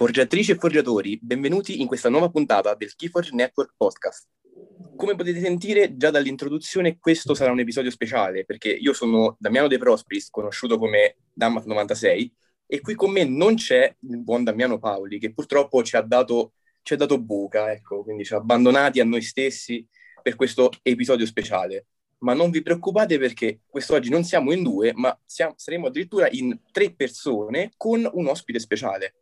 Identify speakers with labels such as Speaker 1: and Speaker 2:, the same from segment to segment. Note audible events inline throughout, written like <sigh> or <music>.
Speaker 1: Forgiatrici e forgiatori, benvenuti in questa nuova puntata del Keyforge Network Podcast. Come potete sentire già dall'introduzione, questo sarà un episodio speciale perché io sono Damiano De Prosperis, conosciuto come Dammat96, e qui con me non c'è il buon Damiano Paoli, che purtroppo ci ha dato, ci ha dato buca, ecco, quindi ci ha abbandonati a noi stessi per questo episodio speciale. Ma non vi preoccupate perché quest'oggi non siamo in due, ma siamo, saremo addirittura in tre persone con un ospite speciale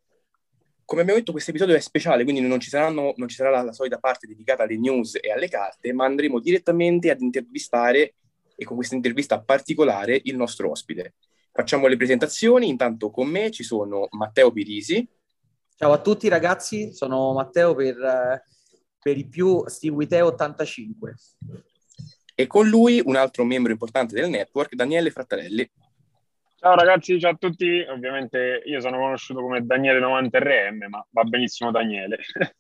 Speaker 1: come abbiamo detto, questo episodio è speciale, quindi non ci, saranno, non ci sarà la, la, solita parte dedicata alle news e alle carte, ma andremo direttamente ad intervistare, e con questa intervista particolare, il nostro ospite. Facciamo le presentazioni, intanto con me ci sono Matteo Pirisi.
Speaker 2: Ciao a tutti ragazzi, sono Matteo per, per i più Steve 85.
Speaker 1: E con lui un altro membro importante del network, Daniele Frattarelli.
Speaker 3: Ciao ragazzi, ciao a tutti. Ovviamente io sono conosciuto come Daniele 90RM, ma va benissimo Daniele. <laughs>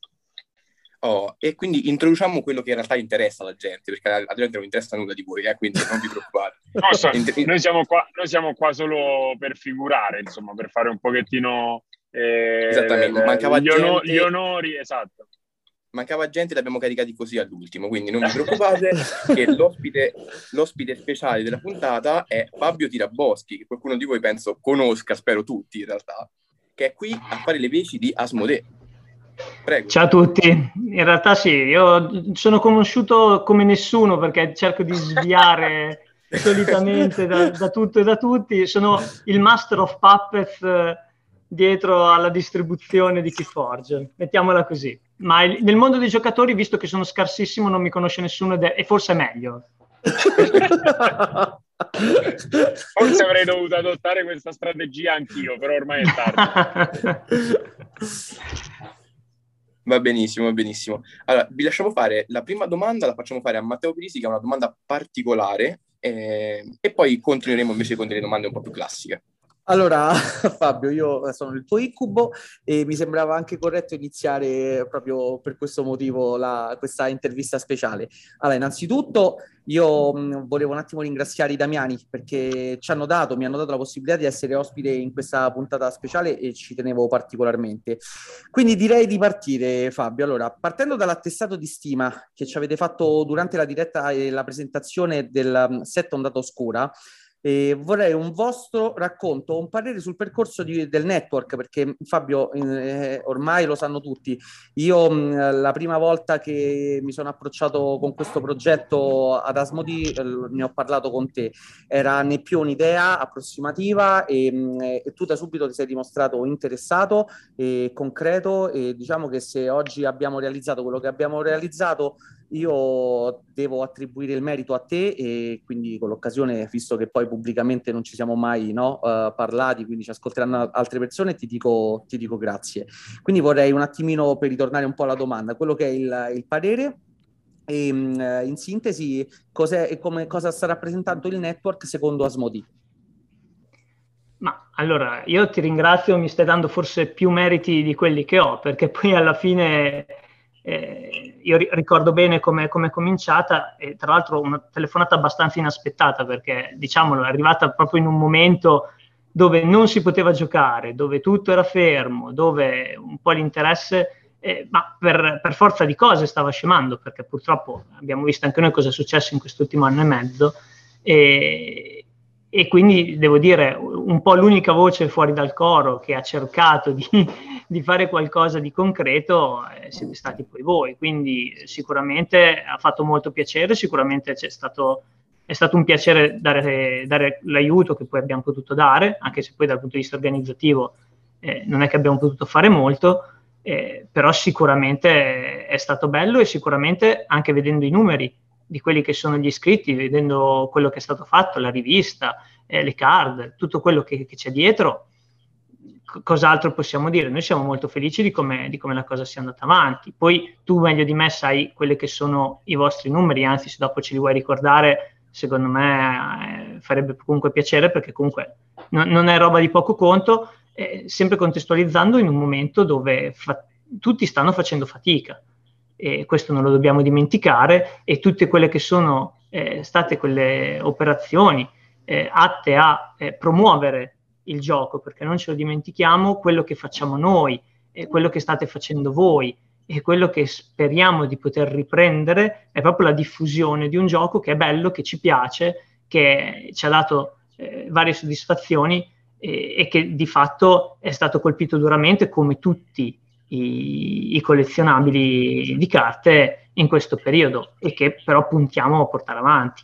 Speaker 1: Oh, e quindi introduciamo quello che in realtà interessa alla gente, perché alla gente non interessa nulla di voi, eh, quindi non vi preoccupate. <laughs>
Speaker 3: no, so, noi, siamo qua, noi, siamo qua, solo per figurare, insomma, per fare un pochettino
Speaker 1: eh, Esattamente, mancava
Speaker 3: gli,
Speaker 1: gente...
Speaker 3: gli onori, esatto
Speaker 1: mancava gente, l'abbiamo caricati così all'ultimo, quindi non vi <laughs> preoccupate che l'ospite, l'ospite, speciale della puntata è Fabio Tiraboschi, che qualcuno di voi penso conosca, spero tutti in realtà, che è qui a fare le veci di Asmodee.
Speaker 4: Prego. Ciao a tutti, in realtà sì, io sono conosciuto come nessuno perché cerco di sviare <laughs> solitamente da, da tutto e da tutti, sono il Master of Puppets eh, dietro alla distribuzione di Keyforge, mettiamola così ma il, nel mondo dei giocatori, visto che sono scarsissimo, non mi conosce nessuno ed è, e forse è meglio. <laughs>
Speaker 3: forse avrei dovuto adottare questa strategia anch'io, però ormai è tardi.
Speaker 1: Va benissimo, va benissimo. Allora, vi lasciamo fare la prima domanda, la facciamo fare a Matteo Pirisi, che è una domanda particolare, eh, e poi continueremo invece con delle domande un po' più classiche.
Speaker 2: Allora, <laughs> Fabio, io sono il tuo incubo e mi sembrava anche corretto iniziare proprio per questo motivo la, questa intervista speciale. Allora, innanzitutto io mh, volevo un attimo ringraziare i Damiani perché ci hanno dato, mi hanno dato la possibilità di essere ospite in questa puntata speciale e ci tenevo particolarmente. Quindi direi di partire, Fabio. Allora, partendo dall'attestato di stima che ci avete fatto durante la diretta e la presentazione del set Ondata Oscura, e vorrei un vostro racconto, un parere sul percorso di, del network, perché Fabio, eh, ormai lo sanno tutti. Io mh, la prima volta che mi sono approcciato con questo progetto ad Asmodi, eh, ne ho parlato con te, era né più un'idea approssimativa e, mh, e tu da subito ti sei dimostrato interessato e concreto e diciamo che se oggi abbiamo realizzato quello che abbiamo realizzato, io devo attribuire il merito a te e quindi con l'occasione, visto che poi pubblicamente non ci siamo mai no, uh, parlati, quindi ci ascolteranno altre persone, ti dico, ti dico grazie. Quindi vorrei un attimino per ritornare un po' alla domanda, quello che è il, il parere e um, in sintesi cos'è, come, cosa sta rappresentando il network secondo Asmodi.
Speaker 4: Ma allora, io ti ringrazio, mi stai dando forse più meriti di quelli che ho, perché poi alla fine eh, io ricordo bene come è cominciata e tra l'altro una telefonata abbastanza inaspettata perché diciamolo è arrivata proprio in un momento dove non si poteva giocare, dove tutto era fermo, dove un po' l'interesse, eh, ma per, per, forza di cose stava scemando perché purtroppo abbiamo visto anche noi cosa è successo in quest'ultimo anno e mezzo. E, e quindi devo dire un po' l'unica voce fuori dal coro che ha cercato di, di fare qualcosa di concreto eh, siete stati poi voi, quindi sicuramente ha fatto molto piacere, sicuramente stato, è stato un piacere dare, dare, l'aiuto che poi abbiamo potuto dare, anche se poi dal punto di vista organizzativo eh, non è che abbiamo potuto fare molto, eh, però sicuramente è stato bello e sicuramente anche vedendo i numeri di quelli che sono gli iscritti, vedendo quello che è stato fatto, la rivista, eh, le card, tutto quello che, che c'è dietro, cos'altro possiamo dire? Noi siamo molto felici di come, di come, la cosa sia andata avanti. Poi tu meglio di me sai quelli che sono i vostri numeri, anzi se dopo ce li vuoi ricordare, secondo me eh, farebbe comunque piacere perché comunque no, non è roba di poco conto, eh, sempre contestualizzando in un momento dove fa- tutti stanno facendo fatica e questo non lo dobbiamo dimenticare, e tutte quelle che sono eh, state quelle operazioni eh, atte a eh, promuovere il gioco, perché non ce lo dimentichiamo, quello che facciamo noi eh, quello che state facendo voi e quello che speriamo di poter riprendere è proprio la diffusione di un gioco che è bello, che ci piace, che ci ha dato eh, varie soddisfazioni e, e, che di fatto è stato colpito duramente come tutti i, i collezionabili di carte in questo periodo e che però puntiamo a portare avanti.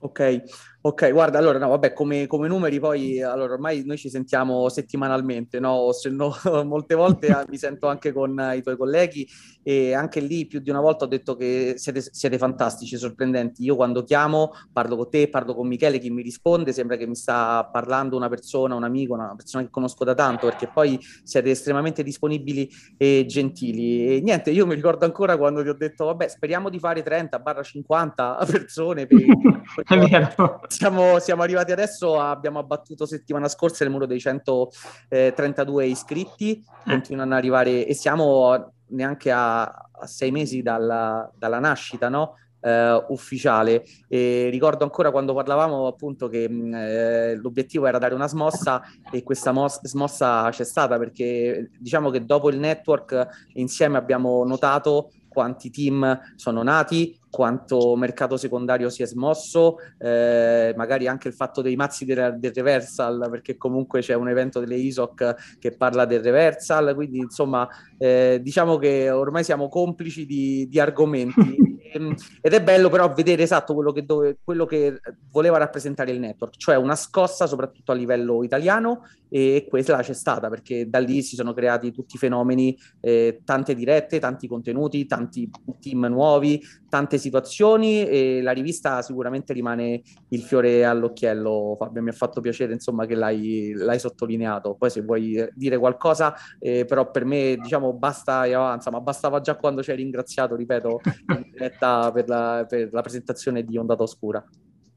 Speaker 2: Ok, Ok, guarda, allora no, vabbè, come, come, numeri poi, allora ormai noi ci sentiamo settimanalmente, no? Se no <laughs> molte volte ah, mi sento anche con i tuoi colleghi e anche lì più di una volta ho detto che siete, siete, fantastici, sorprendenti. Io quando chiamo parlo con te, parlo con Michele, chi mi risponde sembra che mi sta parlando una persona, un amico, una persona che conosco da tanto, perché poi siete estremamente disponibili e gentili. E niente, io mi ricordo ancora quando ti ho detto, vabbè, speriamo di fare 30-50 persone. Per... <laughs> siamo, siamo, arrivati adesso, abbiamo abbattuto settimana scorsa il muro dei 132 iscritti, eh. continuano ad arrivare e siamo neanche a, a sei mesi dalla, dalla nascita, no? Uh, ufficiale. E ricordo ancora quando parlavamo appunto che mh, eh, l'obiettivo era dare una smossa e questa mos- smossa c'è stata perché diciamo che dopo il network insieme abbiamo notato quanti team sono nati, quanto mercato secondario si è smosso, eh, magari anche il fatto dei mazzi del, del, reversal, perché comunque c'è un evento delle ISOC che parla del reversal, quindi insomma eh, diciamo che ormai siamo complici di, di argomenti. <laughs> Ehm, ed è bello però vedere esatto quello che, dove, quello che, voleva rappresentare il network, cioè una scossa soprattutto a livello italiano e questa c'è stata perché da lì si sono creati tutti i fenomeni, eh, tante dirette, tanti contenuti, tanti team nuovi, tante situazioni e la rivista sicuramente rimane il fiore all'occhiello. Fabio, mi ha fatto piacere insomma che l'hai, l'hai sottolineato. Poi se vuoi dire qualcosa, eh, però per me diciamo basta e avanza, ma bastava già quando ci hai ringraziato, ripeto, in <laughs> diretta per la, per la presentazione di Ondata Oscura.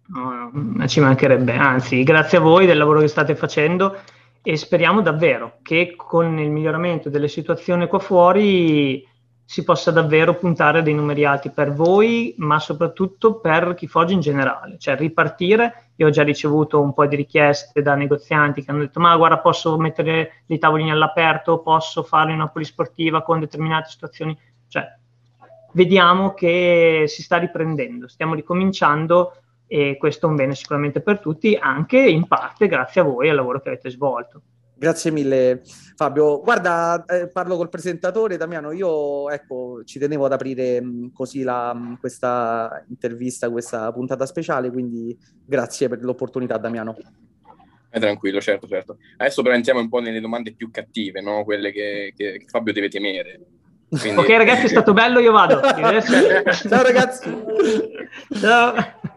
Speaker 4: No, ci mancherebbe, anzi, grazie a voi del lavoro che state facendo e speriamo davvero che con il miglioramento delle situazioni qua fuori si possa davvero puntare a dei numeri alti per voi, ma soprattutto per chi foggia in generale, cioè ripartire. Io ho già ricevuto un po' di richieste da negozianti che hanno detto: Ma guarda, posso mettere i tavolini all'aperto, posso fare una polisportiva con determinate situazioni. Cioè, vediamo che si sta riprendendo, stiamo ricominciando e questo è un bene sicuramente per tutti, anche in parte grazie a voi e al lavoro che avete svolto.
Speaker 2: Grazie mille Fabio. Guarda, eh, parlo col presentatore Damiano, io ecco, ci tenevo ad aprire mh, mm, così la, mh, mm, questa intervista, questa puntata speciale, quindi grazie per l'opportunità Damiano.
Speaker 1: È tranquillo, certo, certo. Adesso però entriamo un po' nelle domande più cattive, no? quelle che, che, che Fabio deve temere.
Speaker 4: Quindi... ok ragazzi, è stato bello, io vado. <laughs>
Speaker 2: Ciao ragazzi.
Speaker 4: Ciao.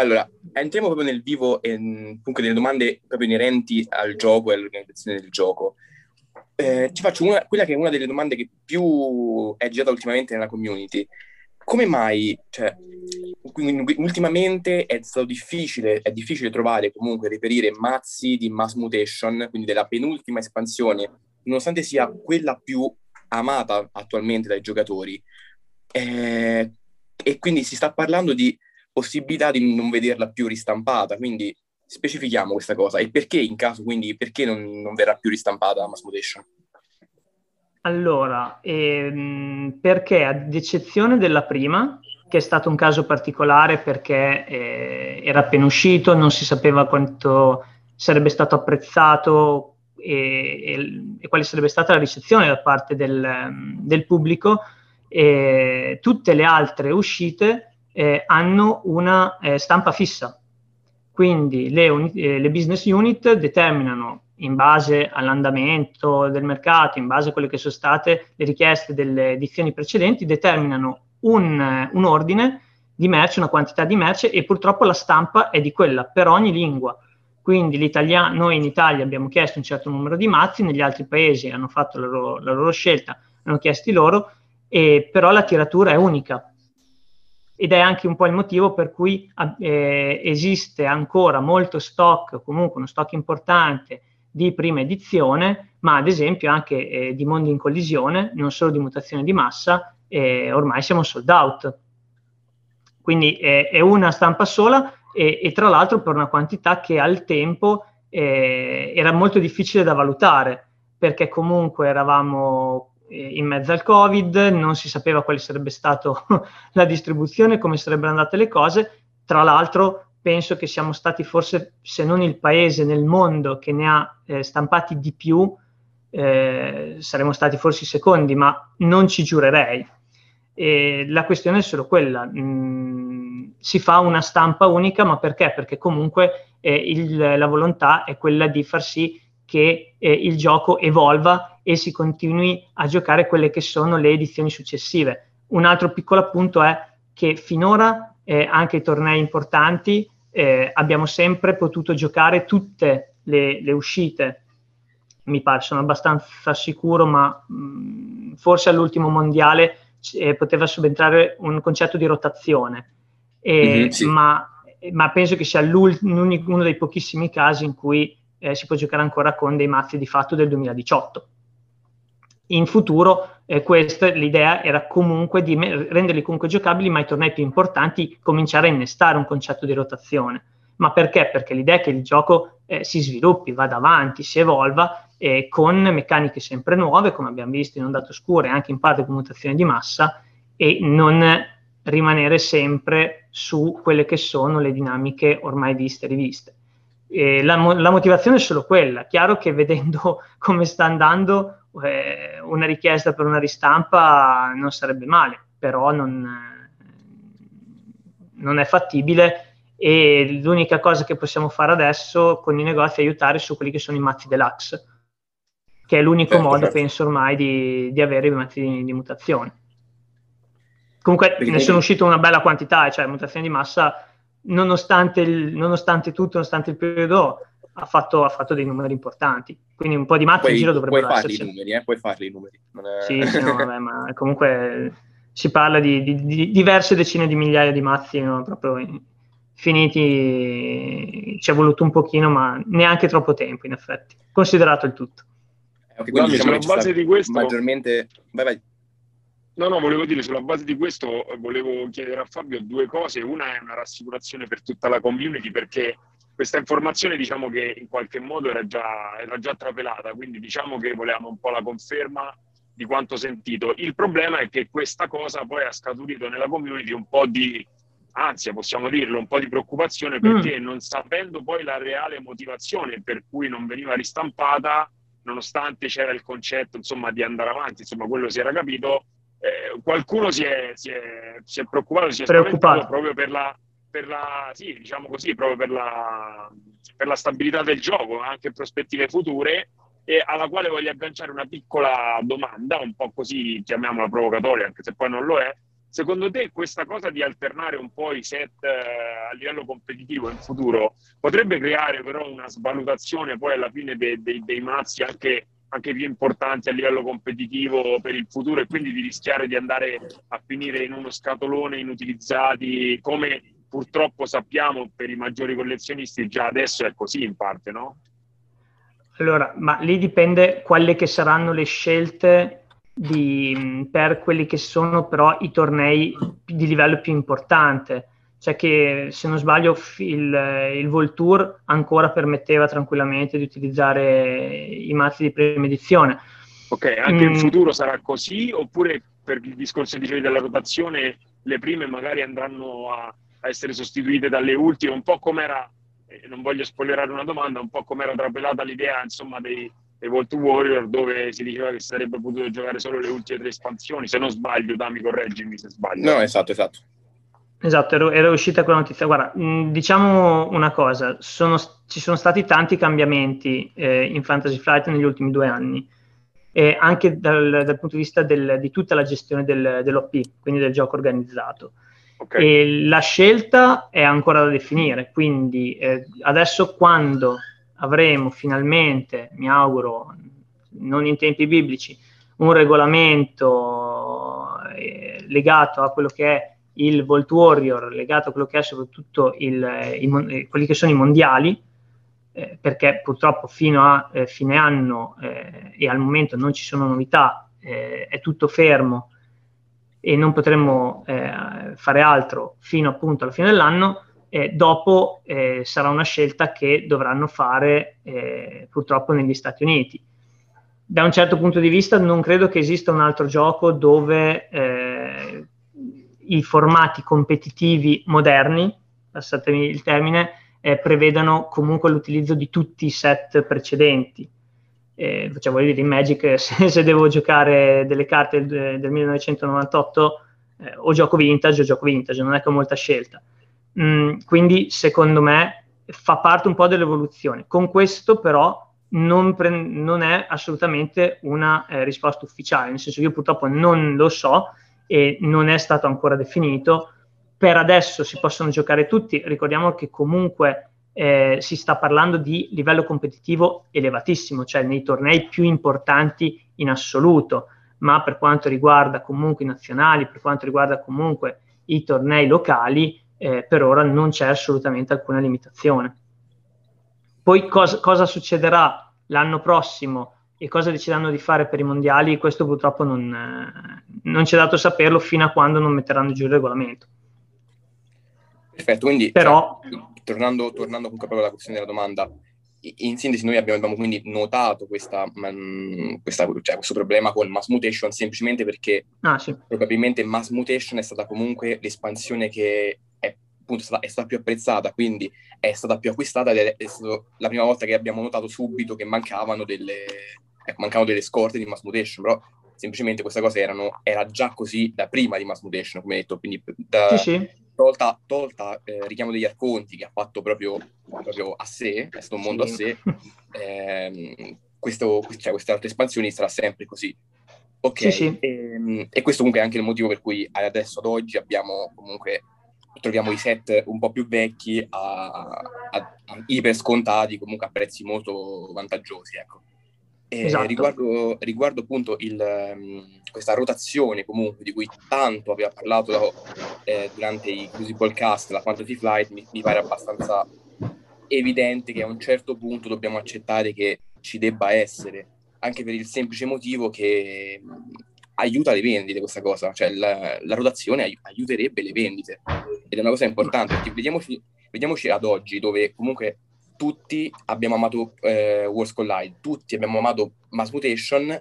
Speaker 1: Allora, entriamo proprio nel vivo e comunque delle domande proprio inerenti al gioco e all'organizzazione del gioco. Eh, ti faccio una, quella che è una delle domande che più è girata ultimamente nella community. Come mai, cioè, ultimamente è stato difficile, è difficile trovare comunque reperire mazzi di mass mutation, quindi della penultima espansione, nonostante sia quella più amata attualmente dai giocatori. Eh, e quindi si sta parlando di possibilità di non vederla più ristampata, quindi specifichiamo questa cosa e perché in caso, quindi perché non, non verrà più ristampata Mass Mutation?
Speaker 4: Allora, ehm, perché ad eccezione della prima, che è stato un caso particolare perché eh, era appena uscito, non si sapeva quanto sarebbe stato apprezzato e, e, e quale sarebbe stata la ricezione da parte del, del pubblico, tutte le altre uscite eh, hanno una eh, stampa fissa. Quindi le, uni- eh, le, business unit determinano in base all'andamento del mercato, in base a quelle che sono state le richieste delle edizioni precedenti, determinano un, un ordine di merce, una quantità di merce e purtroppo la stampa è di quella per ogni lingua. Quindi noi in Italia abbiamo chiesto un certo numero di mazzi, negli altri paesi hanno fatto la loro, la loro scelta, hanno chiesto loro, e però la tiratura è unica ed è anche un po' il motivo per cui eh, esiste ancora molto stock, comunque uno stock importante di prima edizione, ma ad esempio anche eh, di mondi in collisione, non solo di mutazione di massa, eh, ormai siamo sold out. Quindi è una stampa sola e, e, tra l'altro per una quantità che al tempo eh, era molto difficile da valutare perché comunque eravamo eh, in mezzo al Covid, non si sapeva quale sarebbe stata <laughs> la distribuzione, come sarebbero andate le cose. Tra l'altro, penso che siamo stati forse, se non il paese nel mondo che ne ha eh, stampati di più, eh, saremmo stati forse i secondi, ma non ci giurerei. E la questione è solo quella. Mm, si fa una stampa unica, ma perché? Perché comunque eh, il, la volontà è quella di far sì che eh, il gioco evolva e si continui a giocare quelle che sono le edizioni successive. Un altro piccolo appunto è che finora eh, anche i tornei importanti eh, abbiamo sempre potuto giocare tutte le, le uscite mi pare, sono abbastanza sicuro, ma mh, mm, forse all'ultimo mondiale eh, poteva subentrare un concetto di rotazione, mm-hmm, sì. ma, ma, penso che sia uno dei pochissimi casi in cui eh, si può giocare ancora con dei mazzi di fatto del 2018. In futuro eh, questa, l'idea era comunque di me- renderli comunque giocabili, ma i tornei più importanti cominciare a innestare un concetto di rotazione. Ma perché? Perché l'idea è che il gioco eh, si sviluppi, vada avanti, si evolva eh, con meccaniche sempre nuove, come abbiamo visto in ondate oscure, anche in parte con mutazioni di massa, e non rimanere sempre su quelle che sono le dinamiche ormai viste e riviste. Eh, la, la, motivazione è solo quella. Chiaro che vedendo <laughs> come sta andando, eh, una richiesta per una ristampa non sarebbe male, però non, non è fattibile e l'unica cosa che possiamo fare adesso con i negozi è aiutare su quelli che sono i mazzi deluxe che è l'unico certo, modo, certo. penso ormai, di, di avere i metodi di, di mutazione. Comunque Perché ne sono uscite una bella quantità, cioè mutazioni di massa, nonostante, il, nonostante tutto, nonostante il periodo, ha fatto, ha fatto, dei numeri importanti. Quindi un po' di mazzi
Speaker 1: puoi,
Speaker 4: in giro dovrebbero
Speaker 1: puoi esserci. Farli i numeri, eh? Puoi farli i numeri.
Speaker 4: È... Sì, sì no, vabbè, <laughs> ma comunque si parla di, di, di, diverse decine di migliaia di mazzi no? proprio finiti. Ci è voluto un pochino, ma neanche troppo tempo, in effetti, considerato il tutto.
Speaker 3: Okay, quindi diciamo sulla base di questo...
Speaker 1: Maggiormente... Vai, vai.
Speaker 3: No, no, volevo dire, sulla base di questo volevo chiedere a Fabio due cose. Una è una rassicurazione per tutta la community perché questa informazione diciamo che in qualche modo era già, era già trapelata, quindi diciamo che volevamo un po' la conferma di quanto sentito. Il problema è che questa cosa poi ha scaturito nella community un po' di ansia, possiamo dirlo, un po' di preoccupazione perché mm. non sapendo poi la reale motivazione per cui non veniva ristampata, nonostante c'era il concetto insomma, di andare avanti, insomma, quello si era capito, eh, qualcuno si è, si, è, si è, preoccupato, si è preoccupato. proprio per la, per la, sì, diciamo così, proprio per la, per la stabilità del gioco, anche in prospettive future, e alla quale voglio agganciare una piccola domanda, un po' così chiamiamola provocatoria, anche se poi non lo è, Secondo te questa cosa di alternare un po' i set eh, a livello competitivo in futuro potrebbe creare però una svalutazione poi alla fine dei, dei, dei mazzi anche, anche, più importanti a livello competitivo per il futuro e quindi di rischiare di andare a finire in uno scatolone inutilizzati come purtroppo sappiamo per i maggiori collezionisti già adesso è così in parte, no?
Speaker 4: Allora, ma lì dipende quali che saranno le scelte di, per quelli che sono però i tornei di livello più importante. Cioè che se non sbaglio il, il Voltour ancora permetteva tranquillamente di utilizzare i mazzi di prima edizione.
Speaker 3: Ok, anche mm. in futuro sarà così oppure per il discorso dicevi della rotazione le prime magari andranno a, a essere sostituite dalle ultime, un po' come era, eh, non voglio spoilerare una domanda, un po' come era trapelata l'idea insomma dei, Evolve Warrior dove si diceva che sarebbe potuto giocare solo le ultime tre espansioni se non sbaglio Dami correggimi se sbaglio
Speaker 1: no esatto esatto
Speaker 4: esatto era, era uscita quella notizia guarda mh, diciamo una cosa sono, ci sono stati tanti cambiamenti eh, in Fantasy Flight negli ultimi due anni e anche dal, dal punto di vista del, di tutta la gestione del, dell'OP quindi del gioco organizzato okay. la scelta è ancora da definire quindi eh, adesso quando avremo finalmente, mi auguro, non in tempi biblici, un regolamento eh, legato a quello che è il Volt Warrior, legato a quello che è soprattutto il, il, eh, quelli che sono i mondiali, eh, perché purtroppo fino a eh, fine anno eh, e al momento non ci sono novità, eh, è tutto fermo e non potremo fare altro fino appunto alla fine dell'anno eh, dopo eh, sarà una scelta che dovranno fare eh, purtroppo negli Stati Uniti. da un certo punto di vista non credo che esista un altro gioco dove eh, i formati competitivi moderni, passatemi il termine, eh, prevedano comunque l'utilizzo di tutti i set precedenti. Eh, cioè, voglio dire, in Magic, <laughs> se, se devo giocare delle carte del, del 1998, eh, o gioco vintage o gioco vintage, non è che ho molta scelta. Mm, quindi, secondo me, fa parte un po' dell'evoluzione. Con questo, però, non, pre- non è assolutamente una eh, risposta ufficiale, nel senso io purtroppo non lo so e non è stato ancora definito. Per adesso si possono giocare tutti, ricordiamo che comunque eh, si sta parlando di livello competitivo elevatissimo, cioè nei tornei più importanti in assoluto, ma per quanto riguarda comunque i nazionali, per quanto riguarda comunque i tornei locali, eh, per ora non c'è assolutamente alcuna limitazione. Poi cosa, cosa succederà l'anno prossimo e cosa decideranno di fare per i mondiali, questo purtroppo non, eh, non c'è dato saperlo fino a quando non metteranno giù il regolamento.
Speaker 1: Perfetto, quindi
Speaker 4: Però,
Speaker 1: cioè, tornando, tornando comunque proprio alla questione della domanda, in sintesi noi abbiamo, abbiamo quindi notato questa, mh, questa, cioè, questo problema con Mass Mutation semplicemente perché
Speaker 4: ah, sì.
Speaker 1: probabilmente Mass Mutation è stata comunque l'espansione che è, appunto, è stata più apprezzata, quindi è stata più acquistata ed è, è stata la prima volta che abbiamo notato subito che mancavano delle, ecco, mancavano delle scorte di Mass Mutation, però semplicemente queste cose erano, era già così da prima di Mass Mutation, come detto, quindi da,
Speaker 4: sì, sì.
Speaker 1: tolta, tolta eh, richiamo degli arconti che ha fatto proprio, proprio a sé, è stato un mondo
Speaker 4: Sì.
Speaker 1: a sé, ehm, questo, cioè, queste altre espansioni sarà sempre così. Ok,
Speaker 4: sì.
Speaker 1: ehm, e questo comunque è anche il motivo per cui adesso ad oggi abbiamo comunque troviamo i set un po' più vecchi a, a- a iper scontati, comunque a prezzi molto vantaggiosi, ecco.
Speaker 4: Esatto.
Speaker 1: riguardo, riguardo appunto il, ehm, questa rotazione comunque di cui tanto aveva parlato eh, durante i Crucible Cast, la Fantasy Flight, mi, mi pare abbastanza evidente che a un certo punto dobbiamo accettare che ci debba essere, anche per il semplice motivo che mh, aiuta le vendite questa cosa, cioè la, la rotazione ai- aiuterebbe le vendite ed è una cosa importante, perché vediamoci, vediamoci ad oggi dove comunque tutti abbiamo amato eh, Wars Collide, tutti abbiamo amato Mass Mutation,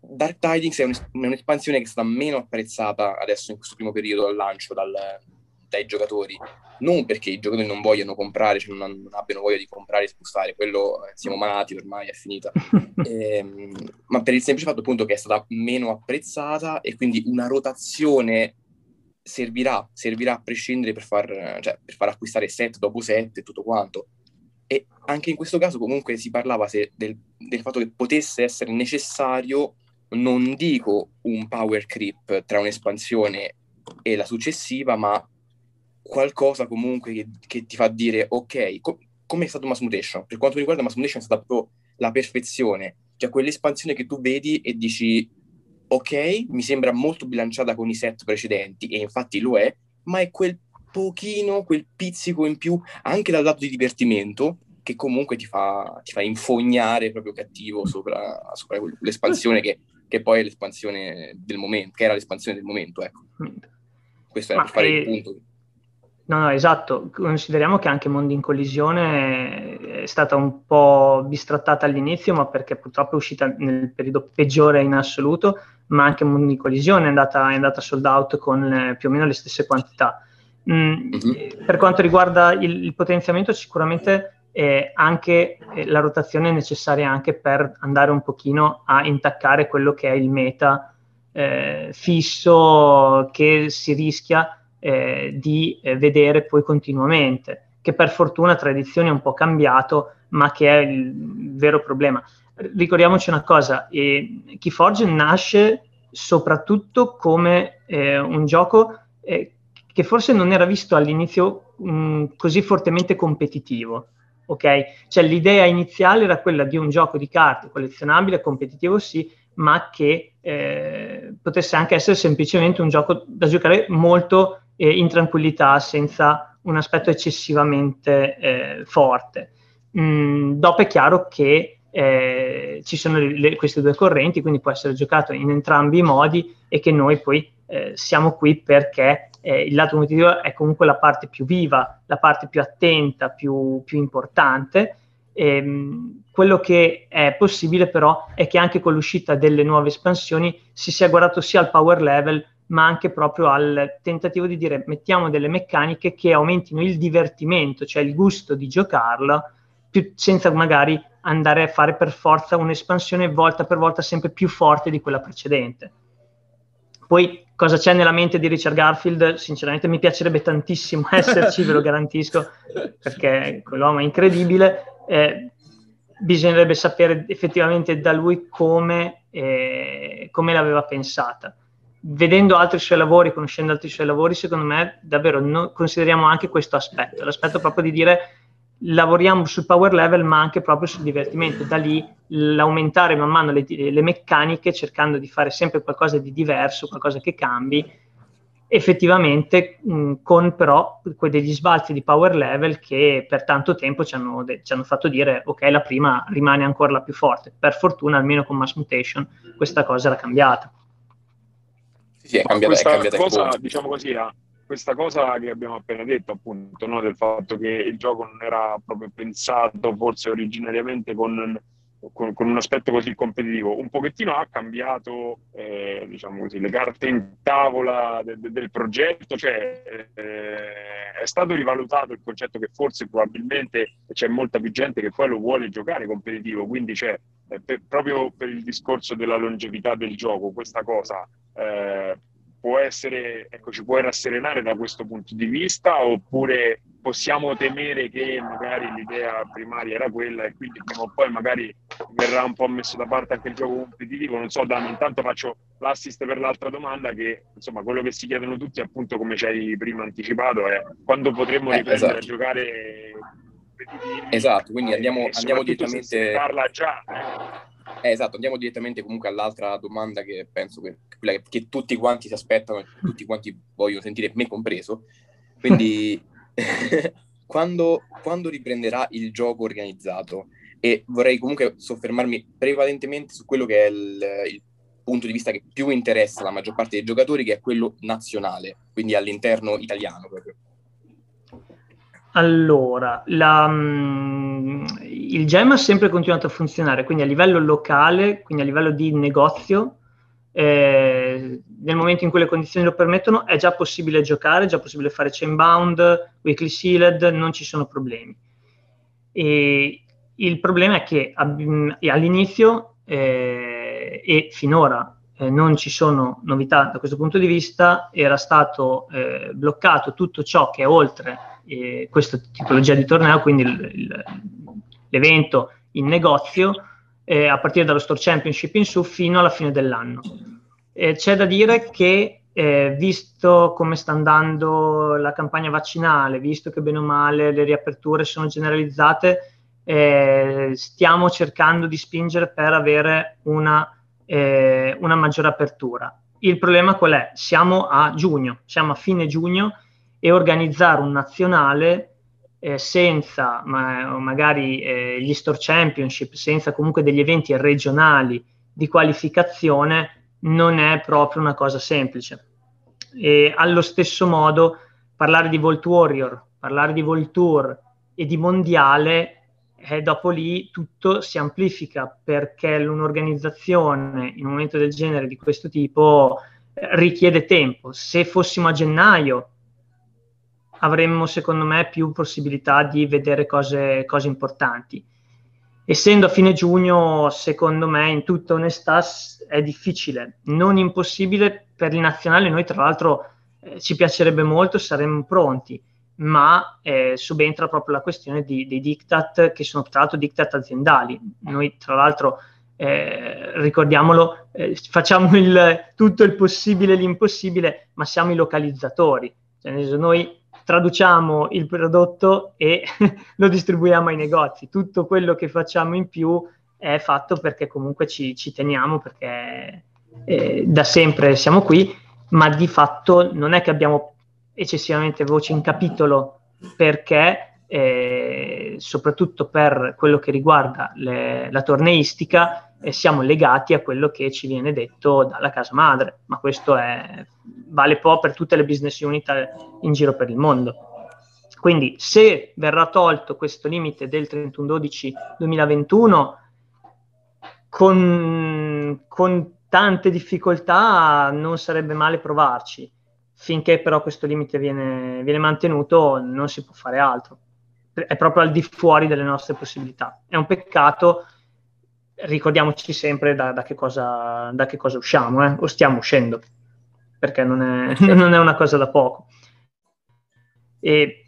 Speaker 1: Dark Tidings è, è un'espansione che è stata meno apprezzata adesso in questo primo periodo al lancio dal- dai giocatori, non perché i giocatori non vogliano comprare, cioè non, non abbiano voglia di comprare e spostare, quello eh, siamo malati ormai, è finita, <laughs> Ehm, ma per il semplice fatto appunto che è stata meno apprezzata e quindi una rotazione servirà, servirà a prescindere per far, cioè, per far acquistare set dopo set e tutto quanto. E anche in questo caso comunque si parlava se- del, del fatto che potesse essere necessario, non dico un power creep tra un'espansione e la successiva, ma qualcosa comunque che, che ti fa dire ok, co- come è stato Mass Mutation? Per quanto mi riguarda Mass Mutation è stata proprio la perfezione, cioè quell'espansione che tu vedi e dici ok, mi sembra molto bilanciata con i set precedenti e infatti lo è, ma è quel pochino, quel pizzico in più anche dal lato di divertimento che comunque ti fa, ti fa infognare proprio cattivo sopra, sopra l'espansione che, che poi è l'espansione del momento, che era l'espansione del momento, ecco. Questo era
Speaker 4: Ma,
Speaker 1: per fare
Speaker 4: eh,
Speaker 1: il punto.
Speaker 4: No, no, esatto. Consideriamo che anche Mondo in Collisione è stata un po' bistrattata all'inizio, ma perché purtroppo è uscita nel periodo peggiore in assoluto, ma anche Mondo in Collisione è andata, è andata sold out con eh, più o meno le stesse quantità. Mm, Per quanto riguarda il, il potenziamento, sicuramente eh, anche eh, la rotazione è necessaria anche per andare un pochino a intaccare quello che è il meta eh, fisso che si rischia eh, di eh, vedere poi continuamente, che per fortuna tra edizioni è un po' cambiato, ma che è il vero problema. Ricordiamoci una cosa, eh, Keyforge nasce soprattutto come un gioco eh, che forse non era visto all'inizio mh, così fortemente competitivo. Ok? Cioè l'idea iniziale era quella di un gioco di carte collezionabile, competitivo sì, ma che eh, potesse anche essere semplicemente un gioco da giocare molto eh, in tranquillità, senza un aspetto eccessivamente eh, forte. Mm, dopo è chiaro che eh, ci sono le, le, queste due correnti, quindi può essere giocato in entrambi i modi e che noi poi eh, siamo qui perché eh, il lato competitivo è comunque la parte più viva, la parte più attenta, più, più importante Ehm, quello che è possibile però è che anche con l'uscita delle nuove espansioni si sia guardato sia al power level ma anche proprio al tentativo di dire mettiamo delle meccaniche che aumentino il divertimento, cioè il gusto di giocarla, più, senza magari andare a fare per forza un'espansione volta per volta sempre più forte di quella precedente. Poi cosa c'è nella mente di Richard Garfield? Sinceramente mi piacerebbe tantissimo <laughs> esserci, ve lo garantisco, perché quell'uomo è incredibile. Eh, bisognerebbe sapere effettivamente da lui come, eh, come l'aveva pensata vedendo altri suoi lavori, conoscendo altri suoi lavori, secondo me davvero no, consideriamo anche questo aspetto, l'aspetto proprio di dire lavoriamo sul power level ma anche proprio sul divertimento, da lì l'aumentare man mano le, le meccaniche cercando di fare sempre qualcosa di diverso, qualcosa che cambi, effettivamente mh, con però degli sbalzi di power level che per tanto tempo ci hanno, de- ci hanno, fatto dire ok la prima rimane ancora la più forte, per fortuna almeno con Mass Mutation questa cosa era cambiata.
Speaker 3: Sì, è cambiata, questa è cambiata cosa, diciamo così, questa cosa che abbiamo appena detto, appunto, no, del fatto che il gioco non era proprio pensato forse originariamente con, con, con un aspetto così competitivo, un pochettino ha cambiato, eh, diciamo così, le carte in tavola de, de, del progetto, cioè eh, è stato rivalutato il concetto che forse probabilmente c'è molta più gente che poi lo vuole giocare competitivo, quindi c'è eh, per, proprio per il discorso della longevità del gioco, questa cosa eh, può essere, ecco, ci può rasserenare da questo punto di vista oppure possiamo temere che magari l'idea primaria era quella e quindi prima o poi magari verrà un po' messo da parte anche il gioco competitivo. Non so, Dani, intanto faccio l'assist per l'altra domanda che insomma quello che si chiedono tutti appunto come ci hai prima anticipato è quando potremmo eh, riprendere esatto. a giocare
Speaker 1: Esatto, quindi andiamo, andiamo direttamente...
Speaker 3: parla già. Eh
Speaker 1: eh, esatto, andiamo direttamente comunque all'altra domanda che penso che, che, che tutti quanti si aspettano, tutti quanti vogliono sentire, me compreso. Quindi, <laughs> quando, quando riprenderà il gioco organizzato? E vorrei comunque soffermarmi prevalentemente su quello che è il, il punto di vista che più interessa la maggior parte dei giocatori, che è quello nazionale, quindi all'interno italiano proprio.
Speaker 4: Allora, la, mm, il GEM ha sempre continuato a funzionare, quindi a livello locale, quindi a livello di negozio, eh, nel momento in cui le condizioni lo permettono, è già possibile giocare, è già possibile fare chainbound, weekly sealed, non ci sono problemi. E il problema è che all'inizio eh, e finora eh, non ci sono novità da questo punto di vista, era stato eh, bloccato tutto ciò che è oltre eh, questa tipologia di torneo, quindi il, il, l'evento in negozio, eh, a partire dallo Store Championship in su fino alla fine dell'anno. Eh, c'è da dire che, eh, visto come sta andando la campagna vaccinale, visto che bene o male le riaperture sono generalizzate, eh, stiamo cercando di spingere per avere una, eh, una maggiore apertura. Il problema qual è? Siamo a giugno, siamo a fine giugno e organizzare un nazionale eh, senza ma, magari eh, gli Store Championship, senza comunque degli eventi regionali di qualificazione, non è proprio una cosa semplice. E allo stesso modo parlare di Volt Warrior, parlare di Volt Tour e di mondiale, eh, dopo lì tutto si amplifica perché un'organizzazione in un momento del genere di questo tipo eh, richiede tempo. Se fossimo a gennaio avremmo secondo me più possibilità di vedere cose, cose importanti. Essendo a fine giugno, secondo me, in tutta onestà, è difficile, non impossibile per il nazionale. Noi, tra l'altro, eh, ci piacerebbe molto, saremmo pronti, ma eh, subentra proprio la questione di, dei diktat, che sono tra l'altro diktat aziendali. Noi, tra l'altro, eh, ricordiamolo, eh, facciamo il, tutto il possibile e l'impossibile, ma siamo i localizzatori. Cioè, noi traduciamo il prodotto e <laughs> lo distribuiamo ai negozi. Tutto quello che facciamo in più è fatto perché comunque ci, ci teniamo, perché eh, da sempre siamo qui, ma di fatto non è che abbiamo eccessivamente voce in capitolo perché eh, soprattutto per quello che riguarda le, la torneistica eh, siamo legati a quello che ci viene detto dalla casa madre, ma questo è, vale un po' per tutte le business unit in giro per il mondo. Quindi se verrà tolto questo limite del 31-12-2021, con, con tante difficoltà non sarebbe male provarci. Finché però questo limite viene, viene mantenuto non si può fare altro. È proprio al di fuori delle nostre possibilità. È un peccato, ricordiamoci sempre da, da, che, cosa, da che, cosa, usciamo, eh? o stiamo uscendo, perché non è, <laughs> non è una cosa da poco. E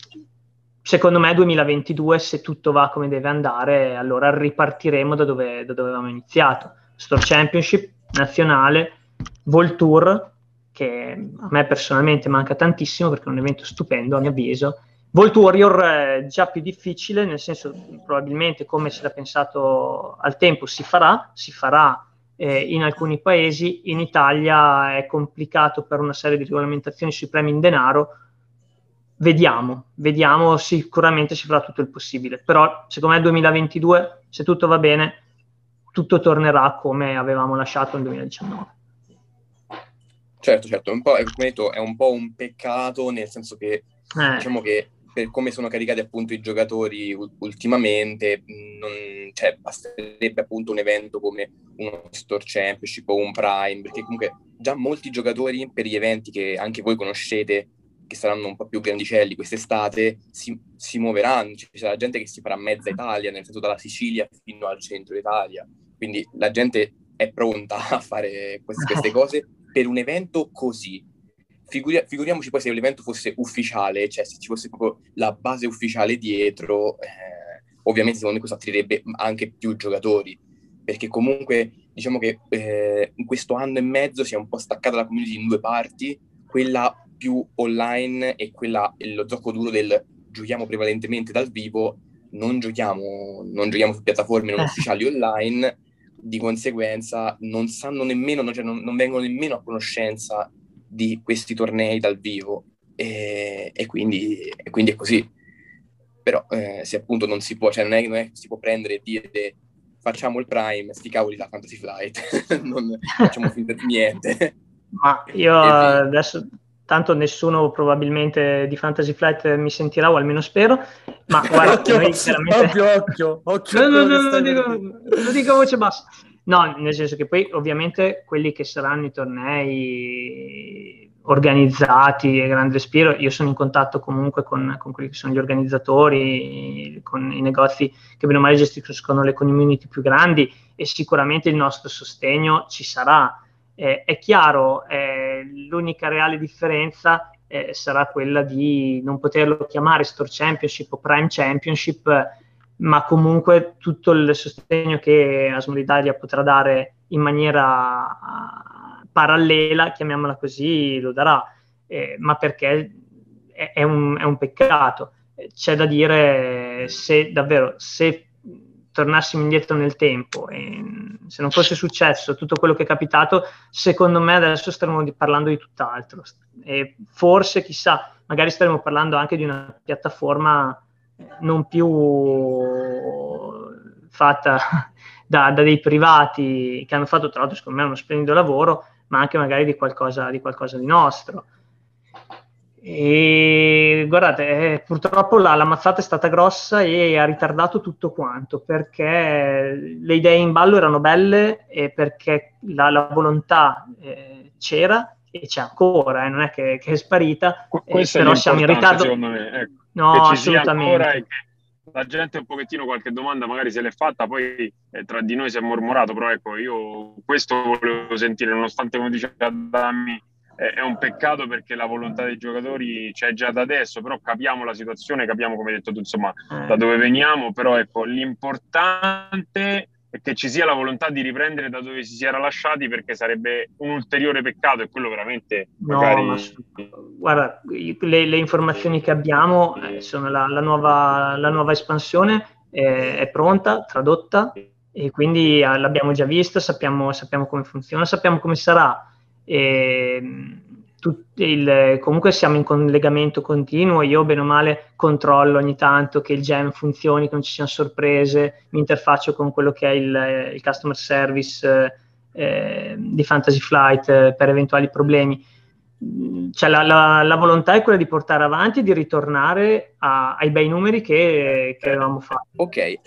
Speaker 4: secondo me 2022, se tutto va come deve andare, allora ripartiremo da dove, da dove avevamo iniziato. Store Championship, nazionale, Vol Tour, che a me personalmente manca tantissimo perché è un evento stupendo a mio avviso. Volt Warrior è già più difficile, nel senso probabilmente come si era pensato al tempo si farà, si farà eh, in alcuni paesi, in Italia è complicato per una serie di regolamentazioni sui premi in denaro, vediamo, vediamo, sicuramente si farà tutto il possibile, però secondo me 2022, se tutto va bene, tutto tornerà come avevamo lasciato nel 2019.
Speaker 1: Certo, certo, un come detto, è un po' un peccato, nel senso che eh. diciamo che per come sono caricati appunto i giocatori ultimamente, non, cioè, basterebbe appunto un evento come uno Store Championship o un Prime, perché comunque già molti giocatori per gli eventi che anche voi conoscete, che saranno un po' più grandicelli quest'estate, si, si muoveranno, ci sarà gente che si farà mezza Italia, nel senso dalla Sicilia fino al centro Italia, quindi la gente è pronta <laughs> a fare queste, queste cose per un evento così. Figuri- figuriamoci poi se l'evento fosse ufficiale, cioè se ci fosse proprio la base ufficiale dietro, eh, ovviamente secondo me questo attirerebbe anche più giocatori, perché comunque diciamo che eh, in questo anno e mezzo si è un po' staccata la community in due parti, quella più online e quella, lo gioco duro del giochiamo prevalentemente dal vivo, non giochiamo, non giochiamo su piattaforme non eh. ufficiali online, di conseguenza non sanno nemmeno, cioè non, non, vengono nemmeno a conoscenza di questi tornei dal vivo e, e, quindi, e quindi, è così. Però eh, se appunto non si può, cioè non è, non è si può prendere e dire facciamo il prime, sti cavoli da Fantasy Flight, <laughs> non facciamo finta di niente.
Speaker 4: Ma io adesso tanto nessuno probabilmente di Fantasy Flight mi sentirà o almeno spero, ma <laughs> guarda, occhio, noi chiaramente...
Speaker 2: occhio, occhio, occhio
Speaker 4: no, no, no, lo dico, lo dico a voce bassa. No, nel senso che poi ovviamente quelli che saranno i tornei organizzati e grande respiro, io sono in contatto comunque con, con, quelli che sono gli organizzatori, con i negozi che bene o male gestiscono le community più grandi e sicuramente il nostro sostegno ci sarà. Eh, è chiaro, eh, l'unica reale differenza eh, sarà quella di non poterlo chiamare Store Championship o Prime Championship, ma comunque tutto il sostegno che Asmol Italia potrà dare in maniera uh, parallela, chiamiamola così, lo darà, eh, ma perché è, è, un, è un peccato. C'è da dire se davvero se tornassimo indietro nel tempo e se non fosse successo tutto quello che è capitato, secondo me adesso staremmo parlando di tutt'altro. E forse, chissà, magari staremo parlando anche di una piattaforma non più fatta <laughs> da, da dei privati che hanno fatto, tra l'altro, secondo me, uno splendido lavoro, ma anche magari di qualcosa di, qualcosa di nostro. E guardate, eh, purtroppo la, la, mazzata è stata grossa e ha ritardato tutto quanto perché le idee in ballo erano belle e perché la, la volontà eh, c'era e c'è ancora, eh, non è che, che è sparita,
Speaker 3: eh, però siamo in ritardo. Secondo me, ecco,
Speaker 4: no, assolutamente.
Speaker 3: la gente un pochettino qualche domanda magari se l'è fatta, poi eh, tra di noi si è mormorato, però ecco, io questo volevo sentire, nonostante come diceva Dammi è un peccato perché la volontà dei giocatori c'è già da adesso, però capiamo la situazione, capiamo come hai detto tu, insomma, da dove veniamo, però ecco, l'importante è che ci sia la volontà di riprendere da dove si si era lasciati perché sarebbe un ulteriore peccato e quello veramente magari... No,
Speaker 4: guarda, le, le, informazioni che abbiamo eh, sono la, la, nuova, la nuova espansione è, è pronta, tradotta e quindi eh, l'abbiamo già vista, sappiamo, sappiamo come funziona, sappiamo come sarà e, il, comunque siamo in collegamento continuo, io bene o male controllo ogni tanto che il gem funzioni, che non ci siano sorprese, mi interfaccio con quello che è il, il customer service eh, di Fantasy Flight eh, per eventuali problemi. cioè la, la, la, volontà è quella di portare avanti e di ritornare a, ai bei numeri che, che avevamo fatto.
Speaker 1: Ok,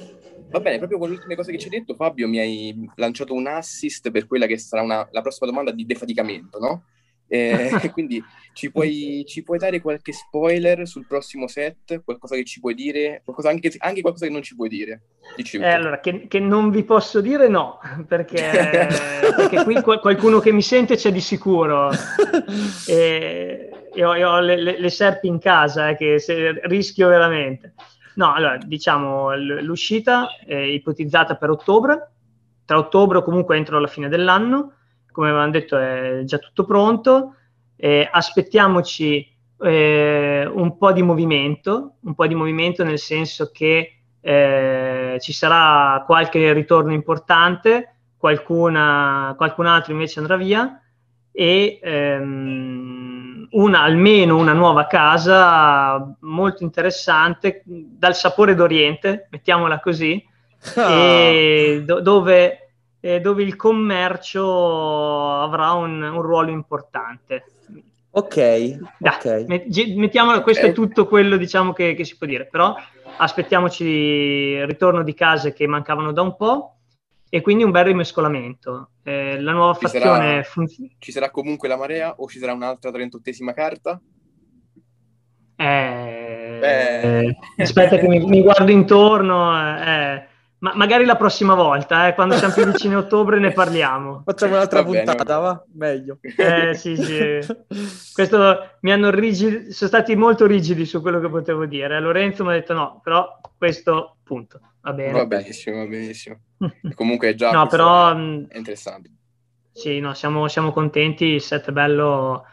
Speaker 1: Va bene, proprio con le ultime cose che ci hai detto, Fabio, mi hai lanciato un assist per quella che sarà una, la prossima domanda di defaticamento, no? Eh, <laughs> <laughs> quindi ci puoi, ci puoi, dare qualche spoiler sul prossimo set? Qualcosa che ci puoi dire? Qualcosa anche, anche, qualcosa che non ci puoi dire?
Speaker 4: Eh, allora, che, che, non vi posso dire no, <laughs> perché, perché qui qualcuno che mi sente c'è di sicuro. E, io, ho le, le, le, serpi in casa, eh, che se, rischio veramente. No, allora, diciamo, l'uscita è ipotizzata per ottobre, tra ottobre o comunque entro la fine dell'anno, come avevamo detto è già tutto pronto, eh, aspettiamoci eh, un po' di movimento, un po' di movimento nel senso che eh, ci sarà qualche ritorno importante, qualcuna, qualcun altro invece andrà via e ehm, una, almeno una nuova casa molto interessante dal sapore d'Oriente, mettiamola così, oh. do, dove, eh, dove, il commercio avrà un, un ruolo importante.
Speaker 2: Ok,
Speaker 4: da, okay. mettiamola, okay. questo è tutto quello diciamo che, che si può dire, però aspettiamoci il ritorno di case che mancavano da un po' e quindi un bel rimescolamento. Eh, la nuova ci fazione
Speaker 1: sarà, funziona. Ci sarà comunque la marea o ci sarà un'altra 38esima carta?
Speaker 4: Eh, eh. Aspetta che mi, mi, guardo intorno. Eh, ma magari la prossima volta, eh, quando siamo più vicini a ottobre, ne parliamo. <laughs>
Speaker 2: Facciamo un'altra va puntata, bene. va? Meglio.
Speaker 4: Eh, sì, sì. Questo mi hanno rigidi, sono stati molto rigidi su quello che potevo dire. Lorenzo mi ha detto no, però questo punto. Va bene.
Speaker 1: Va benissimo, va benissimo. <laughs> Comunque è già
Speaker 4: no, però,
Speaker 1: mm, è interessante.
Speaker 4: Sì, no, siamo, siamo, contenti, il set è bello,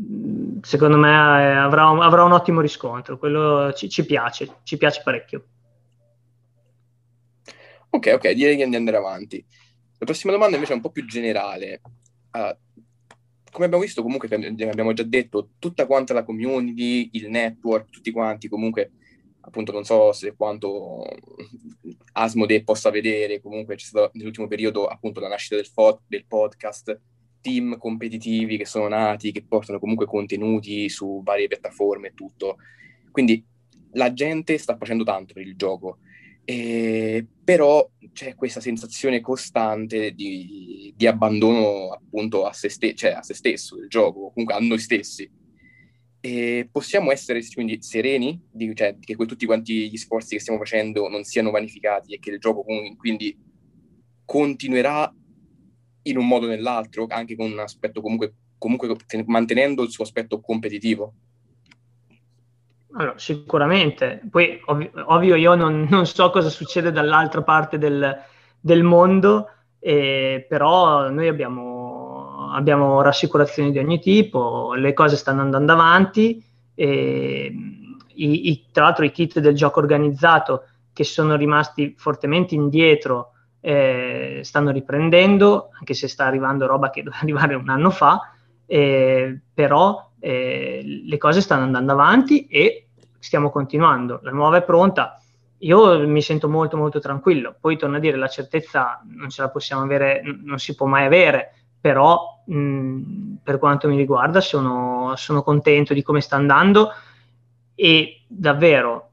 Speaker 4: mm, secondo me eh, avrà, un, avrà un ottimo riscontro, quello ci, ci, piace, ci piace parecchio.
Speaker 1: Ok, ok, direi di andare avanti. La prossima domanda invece è un po' più generale. Uh, come abbiamo visto, comunque, abbiamo già detto, tutta quanta la community, il network, tutti quanti comunque appunto non so se quanto Asmodee possa vedere, comunque c'è stato nell'ultimo periodo appunto la nascita del, fo- del podcast, team competitivi che sono nati, che portano comunque contenuti su varie piattaforme e tutto. Quindi la gente sta facendo tanto per il gioco, e, però c'è questa sensazione costante di, di abbandono appunto a se, ste- cioè a se stesso del gioco, comunque a noi stessi. E possiamo essere quindi sereni di, cioè, che tutti quanti gli sforzi che stiamo facendo non siano vanificati e che il gioco quindi continuerà in un modo o nell'altro, anche con un aspetto comunque, comunque mantenendo il suo aspetto competitivo?
Speaker 4: Allora, sicuramente. Poi, ov- ovvio, io non, non, so cosa succede dall'altra parte del, del mondo, eh, però noi abbiamo abbiamo rassicurazioni di ogni tipo, le cose stanno andando avanti. E, i, i, tra l'altro i kit del gioco organizzato che sono rimasti fortemente indietro eh, stanno riprendendo, anche se sta arrivando roba che doveva <laughs> arrivare un anno fa, eh, però eh, le cose stanno andando avanti e stiamo continuando. La nuova è pronta. Io mi sento molto molto tranquillo. Poi torno a dire la certezza non ce la possiamo avere, non si può mai avere però mh, per quanto mi riguarda sono, sono contento di come sta andando e davvero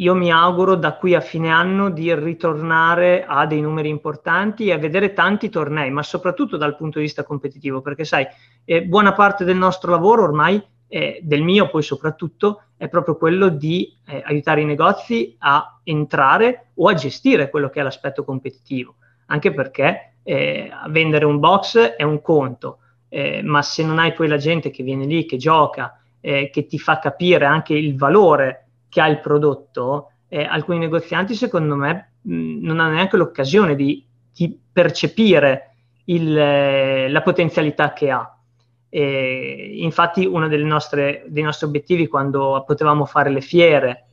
Speaker 4: io mi auguro da qui a fine anno di ritornare a dei numeri importanti e a vedere tanti tornei, ma soprattutto dal punto di vista competitivo, perché sai, eh, buona parte del nostro lavoro ormai, eh, del mio poi soprattutto, è proprio quello di eh, aiutare i negozi a entrare o a gestire quello che è l'aspetto competitivo, anche perché eh, vendere un box è un conto, eh, ma se non hai poi la gente che viene lì, che gioca, eh, che ti fa capire anche il valore che ha il prodotto, eh, alcuni negozianti secondo me mh, non hanno neanche l'occasione di, di percepire il, eh, la potenzialità che ha. E infatti uno nostre, dei nostri obiettivi quando potevamo fare le fiere,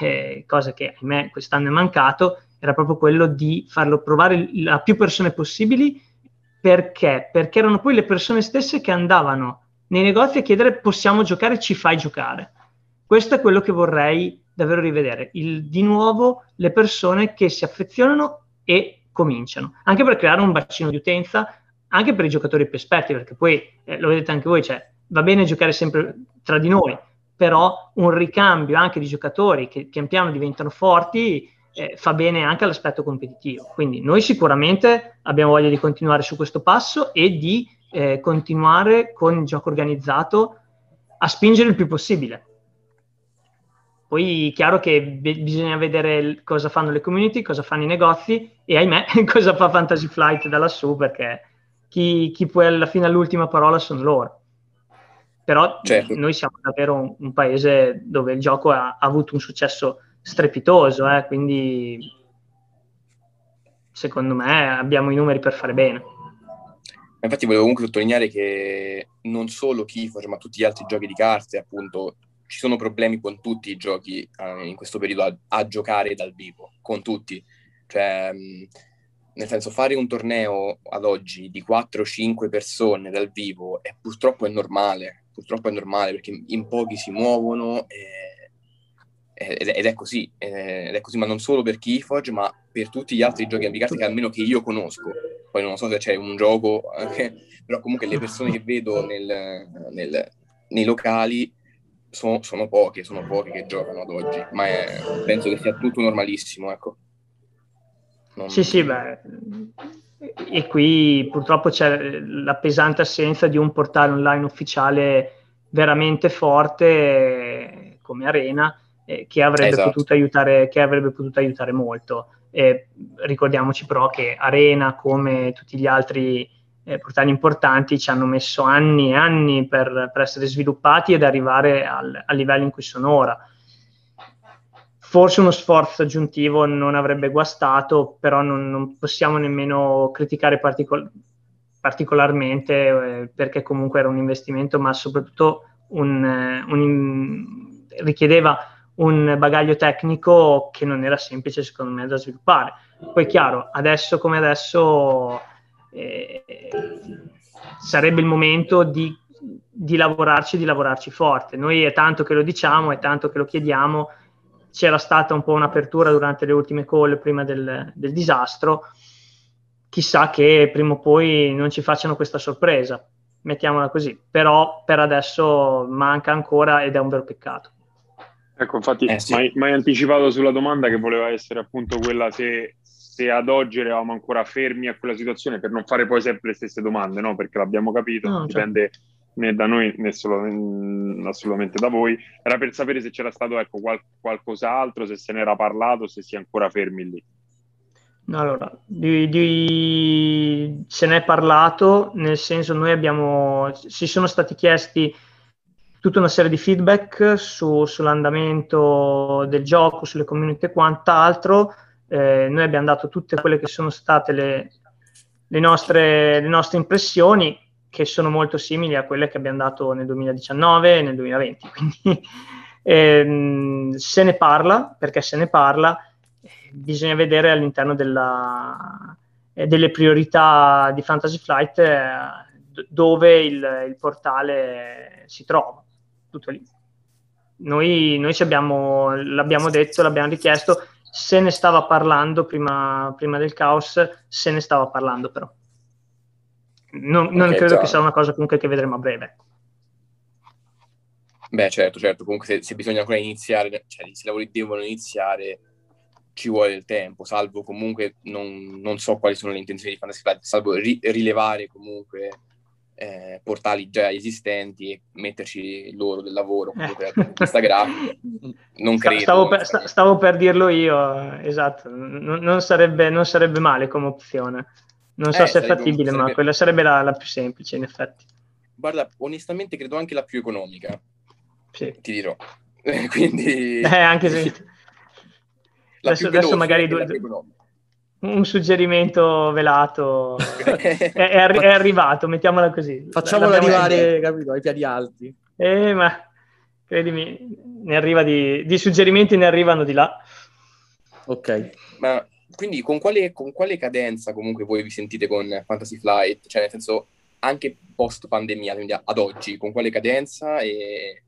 Speaker 4: eh, cosa che ahimè quest'anno è mancato, era proprio quello di farlo provare a più persone possibili. Perché? Perché erano poi le persone stesse che andavano nei negozi a chiedere possiamo giocare, ci fai giocare. Questo è quello che vorrei davvero rivedere. Il, di nuovo le persone che si affezionano e cominciano, anche per creare un bacino di utenza, anche per i giocatori più esperti, perché poi eh, lo vedete anche voi, cioè, va bene giocare sempre tra di noi, però un ricambio anche di giocatori che pian piano diventano forti eh, fa bene anche all'aspetto competitivo. Quindi noi sicuramente abbiamo voglia di continuare su questo passo e di eh, continuare con il gioco organizzato a spingere il più possibile. Poi è chiaro che be- bisogna vedere cosa fanno le community, cosa fanno i negozi e ahimè <laughs> cosa fa Fantasy Flight da lassù perché chi, chi poi alla fine all'ultima parola sono loro. Però certo. noi siamo davvero un, un, paese dove il gioco ha, ha avuto un successo strepitoso, eh, quindi secondo me abbiamo i numeri per fare bene.
Speaker 1: Infatti volevo comunque sottolineare che non solo Keyforge, ma tutti gli altri giochi di carte, appunto, ci sono problemi con tutti i giochi eh, in questo periodo a, a, giocare dal vivo, con tutti. Cioè, mh, nel senso, fare un torneo ad oggi di 4-5 persone dal vivo è, purtroppo è normale, purtroppo è normale perché in pochi si muovono e, ed, ed, è così, ed è così, ma non solo per Keyforge, ma per tutti gli altri giochi carte che almeno che io conosco. Poi non so se c'è un gioco, <laughs> però comunque le persone che vedo nel, nel, nei locali sono, sono, poche, sono poche che giocano ad oggi, ma è, penso che sia tutto normalissimo, ecco.
Speaker 4: Non... Sì, sì, beh, e qui purtroppo c'è la pesante assenza di un portale online ufficiale veramente forte come Arena eh, che, avrebbe esatto. potuto aiutare, che avrebbe potuto aiutare molto. Eh, ricordiamoci però che Arena, come tutti gli altri eh, portali importanti, ci hanno messo anni e anni per, per essere sviluppati ed arrivare al, al livello in cui sono ora forse uno sforzo aggiuntivo non avrebbe guastato, però non, non possiamo nemmeno criticare particol- particolarmente eh, perché comunque era un investimento, ma soprattutto un, eh, un, richiedeva un bagaglio tecnico che non era semplice secondo me da sviluppare. Poi chiaro, adesso come adesso eh, sarebbe il momento di, di lavorarci, di lavorarci forte. Noi è tanto che lo diciamo, è tanto che lo chiediamo, c'era stata un po' un'apertura durante le ultime call prima del, del disastro, chissà che prima o poi non ci facciano questa sorpresa, mettiamola così, però per adesso manca ancora ed è un vero peccato.
Speaker 3: Ecco, infatti eh, sì. mi hai anticipato sulla domanda che voleva essere appunto quella se, se, ad oggi eravamo ancora fermi a quella situazione per non fare poi sempre le stesse domande, no? Perché l'abbiamo capito, no, dipende certo né da noi né solo, mm, assolutamente da voi, era per sapere se c'era stato ecco, qual- qualcos'altro, se se n'era parlato, se si è ancora fermi lì.
Speaker 4: Allora, di, di... se ne è parlato, nel senso noi abbiamo, ci sono stati chiesti tutta una serie di feedback su, sull'andamento del gioco, sulle community e quant'altro. Eh, noi abbiamo dato tutte quelle che sono state le, le, nostre, le nostre impressioni che sono molto simili a quelle che abbiamo dato nel 2019 e nel 2020. <laughs> Quindi ehm, se ne parla, perché se ne parla, bisogna vedere all'interno della, eh, delle priorità di Fantasy Flight eh, dove il, il, portale si trova. Tutto lì. Noi, noi abbiamo, l'abbiamo detto, l'abbiamo richiesto, se ne stava parlando prima, prima del caos, se ne stava parlando però. Non, non okay, credo già. che sia una cosa comunque che vedremo a breve.
Speaker 1: Beh, certo, certo. Comunque se, se bisogna ancora iniziare, cioè i lavori devono iniziare, ci vuole del tempo, salvo comunque non, non so quali sono le intenzioni di Fantasy Flight, salvo ri, rilevare comunque eh, portali già esistenti e metterci loro del lavoro per questa grafica. Non credo.
Speaker 4: Stavo per, stavo per dirlo io, esatto. Non, non, sarebbe, non sarebbe male come opzione. Non so eh, se è fattibile, sarebbe... ma quella sarebbe la, la, più semplice, in effetti.
Speaker 1: Guarda, onestamente credo anche la più economica.
Speaker 4: Sì.
Speaker 1: Ti dirò. <laughs> Quindi...
Speaker 4: Eh, anche se... <laughs> adesso, adesso magari due, un suggerimento velato <laughs> è, è, arri- è, arrivato, mettiamola così.
Speaker 2: Facciamolo arrivare, capito, ai piedi alti.
Speaker 4: Eh, ma credimi, ne arriva di, di suggerimenti ne arrivano di là.
Speaker 1: Ok. Ma quindi con quale, con quale, cadenza comunque voi vi sentite con Fantasy Flight? Cioè nel senso anche post pandemia, quindi ad oggi, con quale cadenza e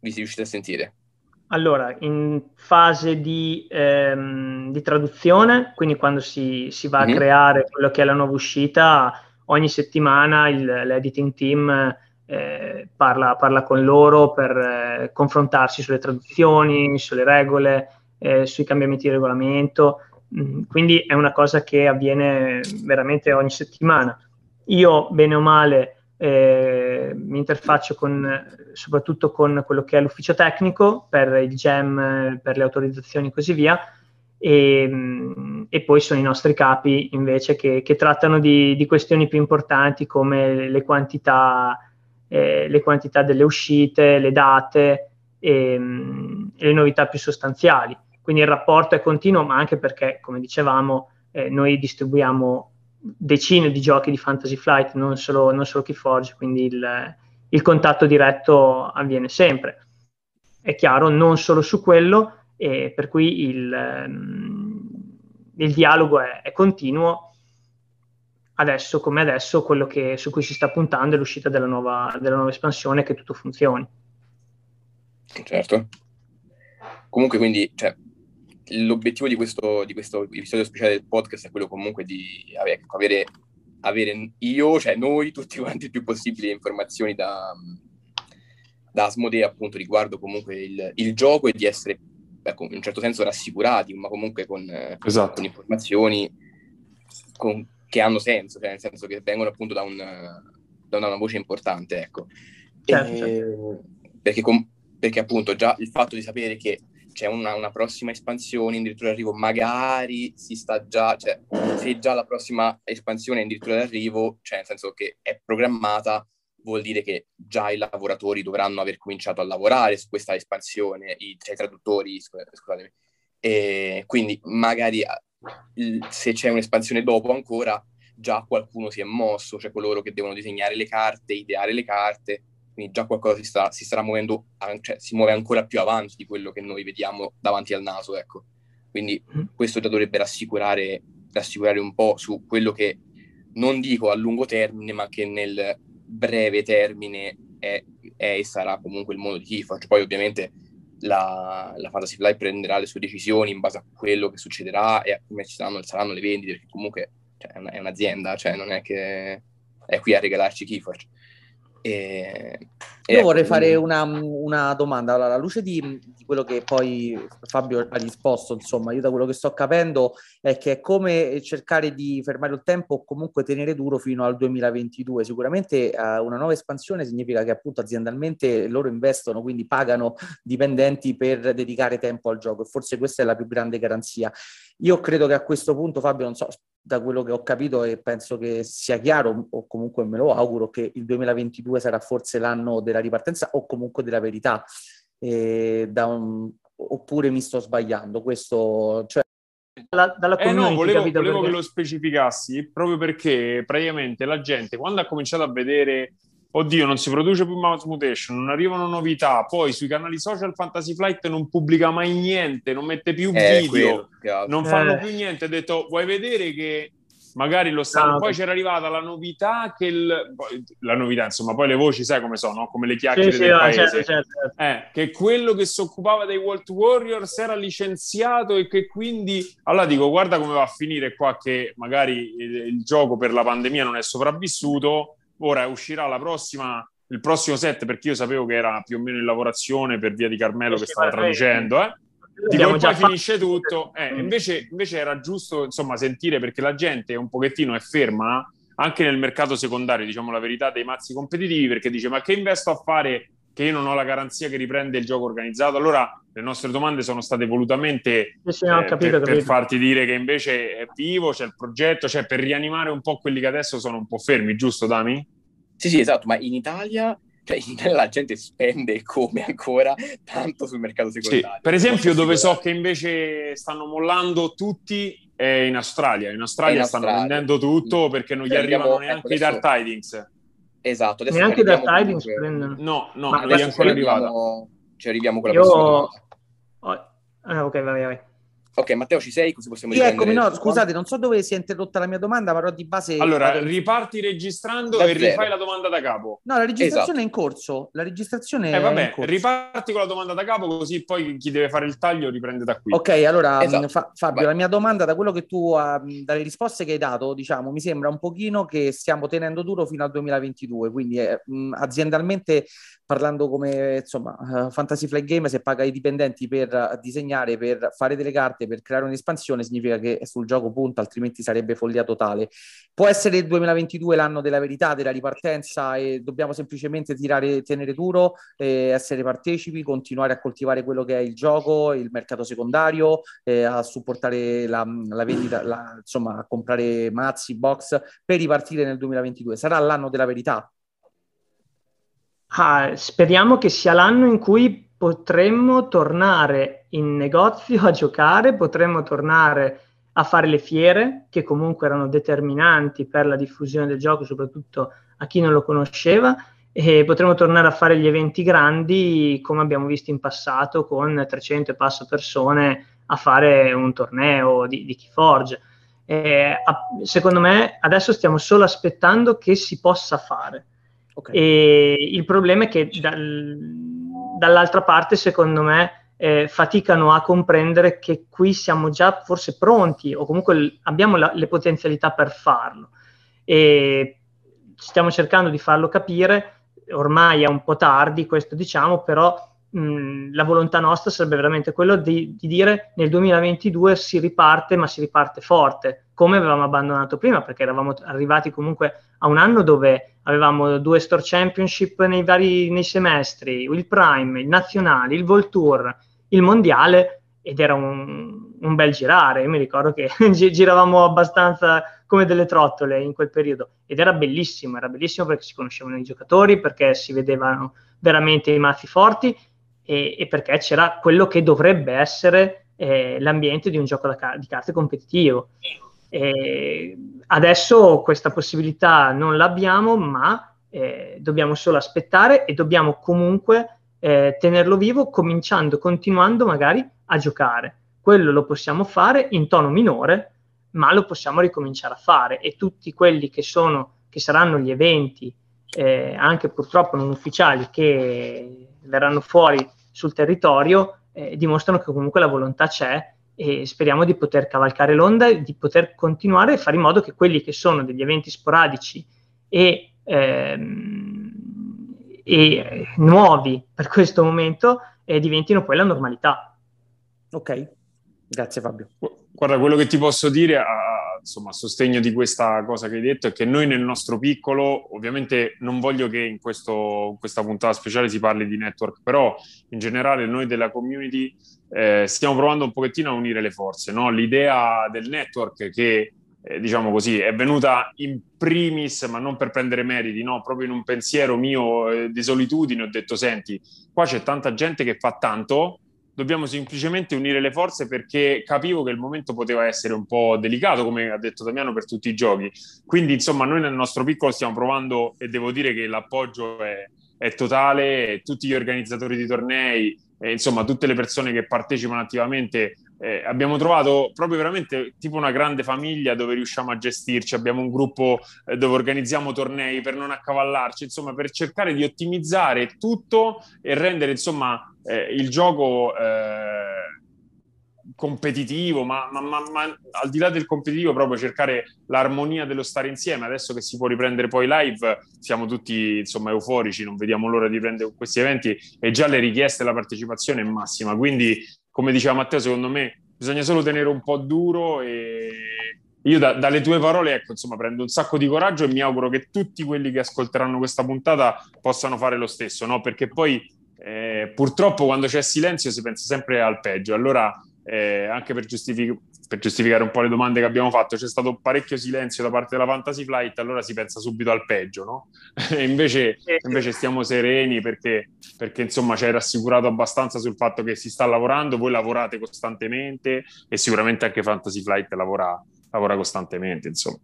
Speaker 1: vi si riuscite a sentire?
Speaker 4: Allora, in fase di, ehm, di traduzione, quindi quando si, si va mm-hmm. a mhm. creare quello che è la nuova uscita, ogni settimana il, l'editing team eh, parla, parla, con loro per eh, confrontarsi sulle traduzioni, sulle regole, eh, sui cambiamenti di regolamento. Mm, quindi è una cosa che avviene veramente ogni settimana. Io, bene o male, eh, mi interfaccio con, soprattutto con quello che è l'ufficio tecnico per il GEM, per le autorizzazioni e così via, e, mm, e, poi sono i nostri capi invece che, che trattano di, di, questioni più importanti come le quantità, eh, le quantità delle uscite, le date e, mm, e, le novità più sostanziali. Quindi il rapporto è continuo, ma anche perché, come dicevamo, eh, noi distribuiamo decine di giochi di Fantasy Flight, non solo, non solo Keyforge, quindi il, il contatto diretto avviene sempre. È chiaro, non solo su quello, e per cui il, um, il dialogo è, è, continuo. Adesso come adesso, quello che, su cui si sta puntando è l'uscita della nuova, della nuova espansione, che tutto funzioni.
Speaker 1: Certo. Comunque, quindi, cioè, l'obiettivo di questo, di questo, episodio speciale del podcast è quello comunque di avere, avere io, cioè noi, <laughs> tutti quanti il più possibile informazioni da, da Asmodee appunto riguardo comunque il, il gioco e di essere ecco, in un certo senso rassicurati, ma comunque con, esatto. con informazioni con, che hanno senso, cioè nel senso che vengono appunto da, un, da una voce importante, ecco. Certo, certo. Perché, com, perché appunto già il fatto di sapere che c'è una, una, prossima espansione in dirittura d'arrivo, magari si sta già, cioè se già la prossima espansione è in dirittura d'arrivo, cioè nel senso che è programmata, vuol dire che già i lavoratori dovranno aver cominciato a lavorare su questa espansione, i, cioè i traduttori, scusatemi. E quindi magari se c'è un'espansione dopo ancora, già qualcuno si è mosso, cioè coloro che devono disegnare le carte, ideare le carte, quindi già qualcosa si, sta, si starà muovendo, cioè si muove ancora più avanti di quello che noi vediamo davanti al naso, ecco. Quindi mm. questo già dovrebbe rassicurare, rassicurare un po' su quello che non dico a lungo termine, ma che nel breve termine è, è e sarà comunque il modo di Keyforge. Poi ovviamente la, la Fantasy Fly prenderà le sue decisioni in base a quello che succederà e a come ci saranno, saranno le vendite, perché comunque cioè, è, una, è, un'azienda, cioè non è che è qui a regalarci Keyforge.
Speaker 2: E, Io vorrei ecco, fare una, una, domanda. Allora, alla luce di, di, quello che poi Fabio ha risposto, insomma, io da quello che sto capendo è che è come cercare di fermare il tempo o comunque tenere duro fino al 2022. Sicuramente uh, una nuova espansione significa che appunto aziendalmente loro investono, quindi pagano dipendenti per dedicare tempo al gioco e forse questa è la più grande garanzia. Io credo che a questo punto, Fabio, non so, da quello che ho capito e penso che sia chiaro, o comunque me lo auguro, che il 2022 sarà forse l'anno della ripartenza o comunque della verità. Un... oppure mi sto sbagliando? Questo, cioè...
Speaker 3: dalla, dalla eh no, volevo, volevo che lo specificassi proprio perché praticamente la gente quando ha cominciato a vedere oddio, non si produce più mouse mutation, non arrivano novità, poi sui canali social Fantasy Flight non pubblica mai niente, non mette più eh, video, non fanno eh. più niente. Ho detto, vuoi vedere che magari lo stanno. No, poi c'era arrivata la novità che il... la novità, insomma, poi le voci sai come sono, come le chiacchiere sì, del sì, paese. Certo, certo, certo. Eh, che quello che si occupava dei World Warriors era licenziato e che quindi allora dico, guarda come va a finire qua che magari il, il gioco per la pandemia non è sopravvissuto Ora uscirà la prossima, il prossimo set, perché io sapevo che era più o meno in lavorazione per via di Carmelo che stava traducendo, eh. Dico, poi finisce tutto. Eh, invece, invece, era giusto insomma sentire perché la gente un pochettino è ferma anche nel mercato secondario, diciamo la verità, dei mazzi competitivi, perché dice ma che investo a fare che io non ho la garanzia che riprende il gioco organizzato? Allora le nostre domande sono state volutamente sì, no, eh, capito, per, per, farti dire che invece è vivo, c'è il progetto, cioè per rianimare un po' quelli che adesso sono un po' fermi, giusto Dami?
Speaker 1: Sì, sì, esatto, ma in Italia, cioè <laughs> la gente spende come ancora tanto sul mercato secondario.
Speaker 3: Sì, per esempio dove so che invece stanno mollando tutti è in Australia. In Australia, in stanno Australia. vendendo tutto perché non gli arrivano ecco, neanche ecco, i Dark Tidings.
Speaker 1: Esatto,
Speaker 4: adesso neanche i Dark Tidings prendono.
Speaker 3: No, no, non è ancora arrivata.
Speaker 1: Ci arriviamo con la Io... prossima
Speaker 4: Oh, ah, ok, vai, vai.
Speaker 1: Ok, Matteo, ci sei? Così possiamo
Speaker 2: sì, eccomi, no, scusate, non so dove si è interrotta la mia domanda, però di base...
Speaker 3: Allora, vado... riparti registrando da e zero. rifai la domanda da capo.
Speaker 2: No, la registrazione esatto. è in corso. La registrazione
Speaker 3: eh, vabbè, riparti con la domanda da capo, così poi chi deve fare il taglio riprende da qui.
Speaker 2: Ok, allora, esatto. fa- Fabio, Vai. la mia domanda, da quello che tu, uh, dalle risposte che hai dato, diciamo, mi sembra un pochino che stiamo tenendo duro fino al 2022, quindi eh, mh, aziendalmente parlando come, insomma, uh, Fantasy Flight Game, se paga i dipendenti per disegnare, per fare delle carte, per creare un'espansione, espansione significa che sul gioco punta, altrimenti sarebbe follia totale. Può essere il 2022 l'anno della verità, della ripartenza e dobbiamo semplicemente tirare, tenere duro, eh, essere partecipi, continuare a coltivare quello che è il gioco, il mercato secondario, eh, a supportare la, la vendita, la, insomma, a comprare mazzi, box per ripartire nel 2022. Sarà l'anno della verità?
Speaker 4: Ah, speriamo che sia l'anno in cui potremmo tornare in negozio a giocare, potremmo tornare a fare le fiere, che comunque erano determinanti per la diffusione del gioco, soprattutto a chi non lo conosceva, e potremmo tornare a fare gli eventi grandi come abbiamo visto in passato con 300 e passo persone a fare un torneo di, di Keyforge. Eh, secondo me adesso stiamo solo aspettando che si possa fare. Okay. E il problema è che dal, dall'altra parte, secondo me, eh, faticano a comprendere che qui siamo già forse pronti o comunque l- abbiamo la- le potenzialità per farlo. E stiamo cercando di farlo capire, ormai è un po' tardi questo diciamo, però la volontà nostra sarebbe veramente quello di, di, dire nel 2022 si riparte, ma si riparte forte, come avevamo abbandonato prima, perché eravamo arrivati comunque a un anno dove avevamo due Store Championship nei vari nei semestri, il Prime, il Nazionale, il Vol il Mondiale, ed era un, un bel girare. Io mi ricordo che <laughs> giravamo abbastanza come delle trottole in quel periodo ed era bellissimo, era bellissimo perché si conoscevano i giocatori, perché si vedevano veramente i mazzi forti e, e perché c'era quello che dovrebbe essere eh, l'ambiente di un gioco ca- di carte competitivo. E adesso questa possibilità non l'abbiamo, ma eh, dobbiamo solo aspettare e dobbiamo comunque eh, tenerlo vivo, cominciando, continuando magari a giocare. Quello lo possiamo fare in tono minore, ma lo possiamo ricominciare a fare e tutti quelli che sono che saranno gli eventi eh, anche purtroppo non ufficiali che verranno fuori sul territorio eh, dimostrano che comunque la volontà c'è e speriamo di poter cavalcare l'onda e di poter continuare a fare in modo che quelli che sono degli eventi sporadici e, ehm, e nuovi per questo momento eh, diventino poi la normalità.
Speaker 2: Ok, grazie Fabio.
Speaker 3: Guarda, quello che ti posso dire insomma, a sostegno di questa cosa che hai detto è che noi nel nostro piccolo, ovviamente non voglio che in, questo, questa puntata speciale si parli di network, però in generale noi della community eh, stiamo provando un pochettino a unire le forze. No? L'idea del network che eh, diciamo così, è venuta in primis, ma non per prendere meriti, no? proprio in un pensiero mio eh, di solitudine, ho detto, senti, qua c'è tanta gente che fa tanto, dobbiamo semplicemente unire le forze perché capivo che il momento poteva essere un po' delicato, come ha detto Damiano, per tutti i giochi. Quindi, insomma, noi nel nostro piccolo stiamo provando e devo dire che l'appoggio è, è totale, tutti gli organizzatori di tornei, e, insomma, tutte le persone che partecipano attivamente eh, abbiamo trovato proprio veramente tipo una grande famiglia dove riusciamo a gestirci, abbiamo un gruppo eh, dove organizziamo tornei per non accavallarci, insomma per cercare di ottimizzare tutto e rendere insomma eh, il gioco eh, competitivo, ma, ma, ma, ma, al di là del competitivo proprio cercare l'armonia dello stare insieme, adesso che si può riprendere poi live siamo tutti insomma euforici, non vediamo l'ora di prendere questi eventi e già le richieste e la partecipazione è massima, quindi come diceva Matteo, secondo me bisogna solo tenere un po' duro e io da, dalle tue parole, ecco, insomma, prendo un sacco di coraggio e mi auguro che tutti quelli che ascolteranno questa puntata possano fare lo stesso, no? Perché poi eh, purtroppo quando c'è silenzio si pensa sempre al peggio. Allora, eh, anche per, giustific- per, giustificare un po' le domande che abbiamo fatto, c'è stato parecchio silenzio da parte della Fantasy Flight, allora si pensa subito al peggio, no? <laughs> e invece, invece, stiamo sereni perché, perché insomma ci hai rassicurato abbastanza sul fatto che si sta lavorando, voi lavorate costantemente e sicuramente anche Fantasy Flight lavora, lavora costantemente, insomma.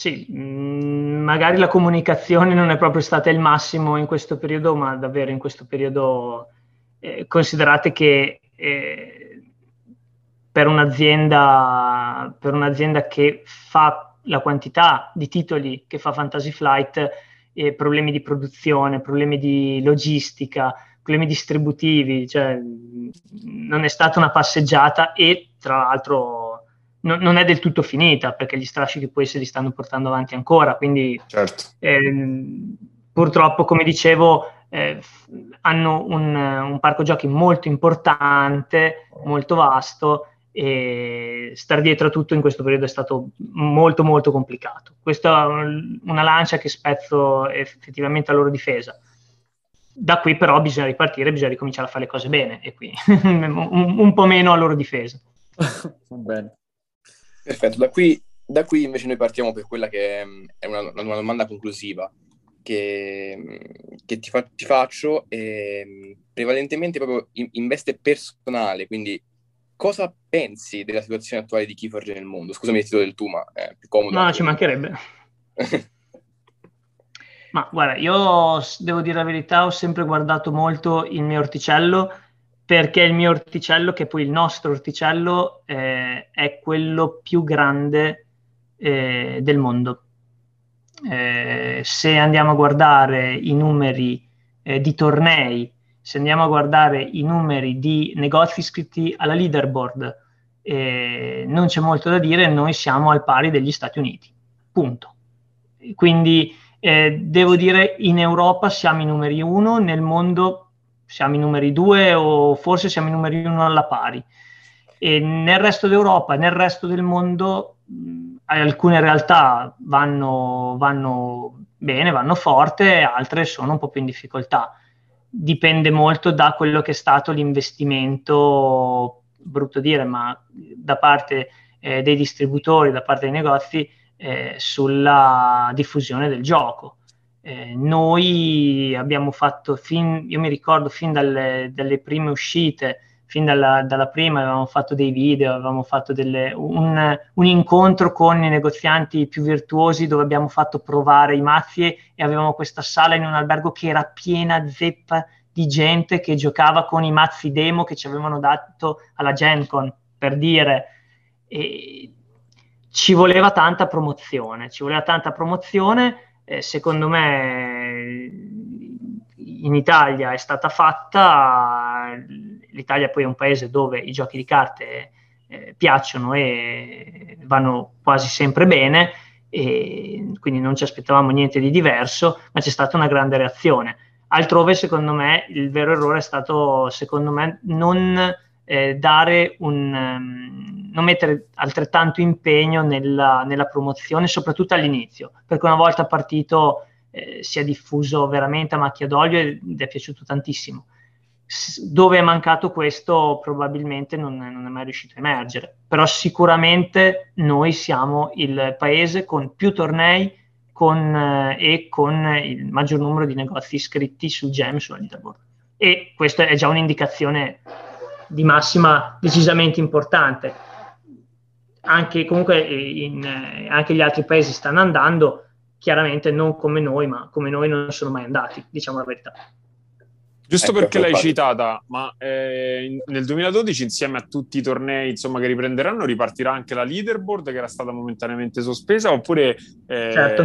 Speaker 4: Sì, mm, magari la comunicazione non è proprio stata il massimo in questo periodo, ma davvero in questo periodo eh, considerate che eh, per un'azienda, per un'azienda che fa la quantità di titoli che fa Fantasy Flight, eh, problemi di produzione, problemi di logistica, problemi distributivi, cioè non è stata una passeggiata e tra l'altro no, non è del tutto finita perché gli strascichi poi se li stanno portando avanti ancora, quindi certo. ehm, purtroppo come dicevo eh, hanno un, un, parco giochi molto importante, molto vasto e star dietro a tutto in questo periodo è stato molto molto complicato. Questa è una lancia che spezzo effettivamente a loro difesa. Da qui però bisogna ripartire, bisogna ricominciare a fare le cose bene e qui <laughs> un, un, po' meno a loro difesa.
Speaker 1: bene. Perfetto, da qui, da qui, invece noi partiamo per quella che è una, una domanda conclusiva che, che ti, fa, ti, faccio, eh, prevalentemente proprio in, in veste personale, quindi cosa pensi della situazione attuale di Keyforge nel mondo? Scusami il titolo del tu, ma è più comodo.
Speaker 4: No, ci mancherebbe. <laughs> ma guarda, io devo dire la verità, ho sempre guardato molto il mio orticello perché il mio orticello, che poi il nostro orticello, eh, è quello più grande eh, del mondo. Eh, se andiamo a guardare i numeri eh, di tornei se andiamo a guardare i numeri di negozi iscritti alla leaderboard, eh, non c'è molto da dire, noi siamo al pari degli Stati Uniti. Punto. Quindi eh, devo dire in Europa siamo i numeri uno, nel mondo siamo i numeri due o forse siamo i numeri uno alla pari. E nel resto d'Europa, nel resto del mondo, alcune realtà vanno, vanno bene, vanno forte, altre sono un po' più in difficoltà dipende molto da quello che è stato l'investimento, brutto dire, ma da parte eh, dei distributori, da parte dei negozi, eh, sulla diffusione del gioco. Eh, noi abbiamo fatto fin, io mi ricordo fin dalle, dalle prime uscite, fin dalla, dalla, prima avevamo fatto dei video, avevamo fatto delle, un, un, incontro con i negozianti più virtuosi dove abbiamo fatto provare i mazzi e avevamo questa sala in un albergo che era piena zeppa di gente che giocava con i mazzi demo che ci avevano dato alla Gen Con, per dire. E ci voleva tanta promozione, ci voleva tanta promozione, eh, secondo me in Italia è stata fatta l'Italia poi è un paese dove i giochi di carte eh, piacciono e vanno quasi sempre bene, e quindi non ci aspettavamo niente di diverso, ma c'è stata una grande reazione. Altrove, secondo me, il vero errore è stato, secondo me, non eh, dare un, um, non mettere altrettanto impegno nella, nella, promozione, soprattutto all'inizio, perché una volta partito eh, si è diffuso veramente a macchia d'olio ed è piaciuto tantissimo dove è mancato questo probabilmente non, non, è mai riuscito a emergere, però sicuramente noi siamo il paese con più tornei con, eh, e con il maggior numero di negozi iscritti sul GEM, sulla leaderboard. E questa è già un'indicazione di massima decisamente importante. Anche, comunque in, eh, anche gli altri paesi stanno andando, chiaramente non come noi, ma come noi non sono mai andati, diciamo la verità.
Speaker 3: Giusto ecco, perché l'hai parte. citata, ma eh, nel 2012 insieme a tutti i tornei insomma, che riprenderanno ripartirà anche la leaderboard che era stata momentaneamente sospesa oppure... Eh, certo.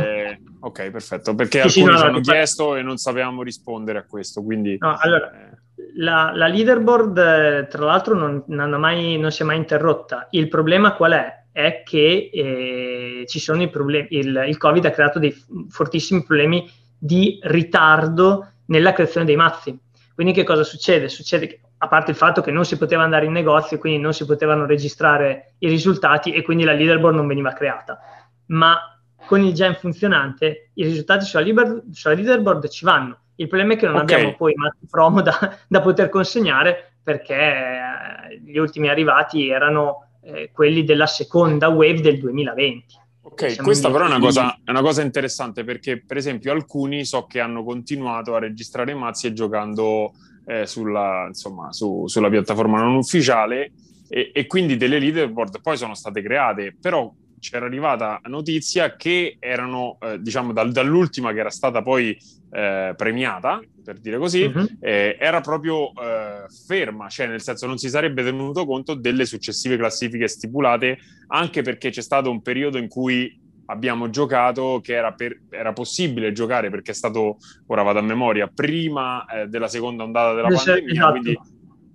Speaker 3: Ok, perfetto, perché sì, alcuni sì, no, ci hanno chiesto e non sapevamo rispondere a questo, quindi...
Speaker 4: No, allora, eh. la, la, leaderboard eh, tra l'altro non, non, mai, non, si è mai interrotta. Il problema qual è? È che eh, ci sono i problemi, il, il Covid ha creato dei fortissimi problemi di ritardo nella creazione dei mazzi quindi che cosa succede? Succede che, a parte il fatto che non si poteva andare in negozio, quindi non si potevano registrare i risultati e quindi la leaderboard non veniva creata. Ma con il gen funzionante i risultati sulla, liber- sulla leaderboard ci vanno. Il problema è che non okay. abbiamo poi matti promo da, da, poter consegnare perché eh, gli ultimi arrivati erano eh, quelli della seconda wave del 2020.
Speaker 3: Ok, questa però è una, cosa, è una, cosa, interessante perché, per esempio, alcuni so che hanno continuato a registrare mazzi e giocando eh, sulla, insomma, su, sulla, piattaforma non ufficiale e, e, quindi delle leaderboard poi sono state create, però c'era arrivata notizia che erano, eh, diciamo, dal, dall'ultima che era stata poi eh, premiata, per dire così, uh-huh. eh, era proprio eh, ferma, cioè nel senso non si sarebbe tenuto conto delle successive classifiche stipulate, anche perché c'è stato un periodo in cui abbiamo giocato che era, per, era possibile giocare perché è stato, ora vado a memoria, prima eh, della seconda ondata della esatto. pandemia, quindi,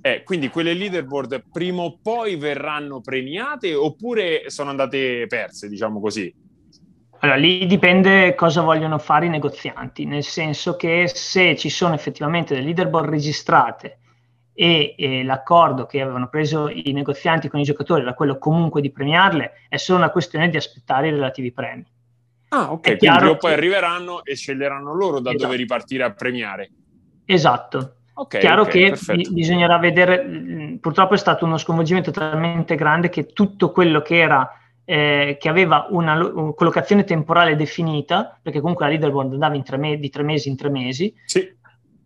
Speaker 3: eh, quindi quelle leaderboard prima o poi verranno premiate oppure sono andate perse, diciamo così?
Speaker 4: Allora, lì dipende cosa vogliono fare i negozianti, nel senso che se ci sono effettivamente delle leaderboard registrate e, e, l'accordo che avevano preso i negozianti con i giocatori era quello comunque di premiarle, è solo una questione di aspettare i relativi premi.
Speaker 3: Ah, ok, quindi poi arriveranno e sceglieranno loro da esatto. dove ripartire a premiare.
Speaker 4: Esatto. Okay, Chiaro okay, che perfetto. bisognerà vedere, purtroppo è stato uno sconvolgimento talmente grande che tutto quello che era eh, che aveva una, una, collocazione temporale definita, perché comunque la leaderboard andava tre me- di tre mesi in tre mesi.
Speaker 3: Sì.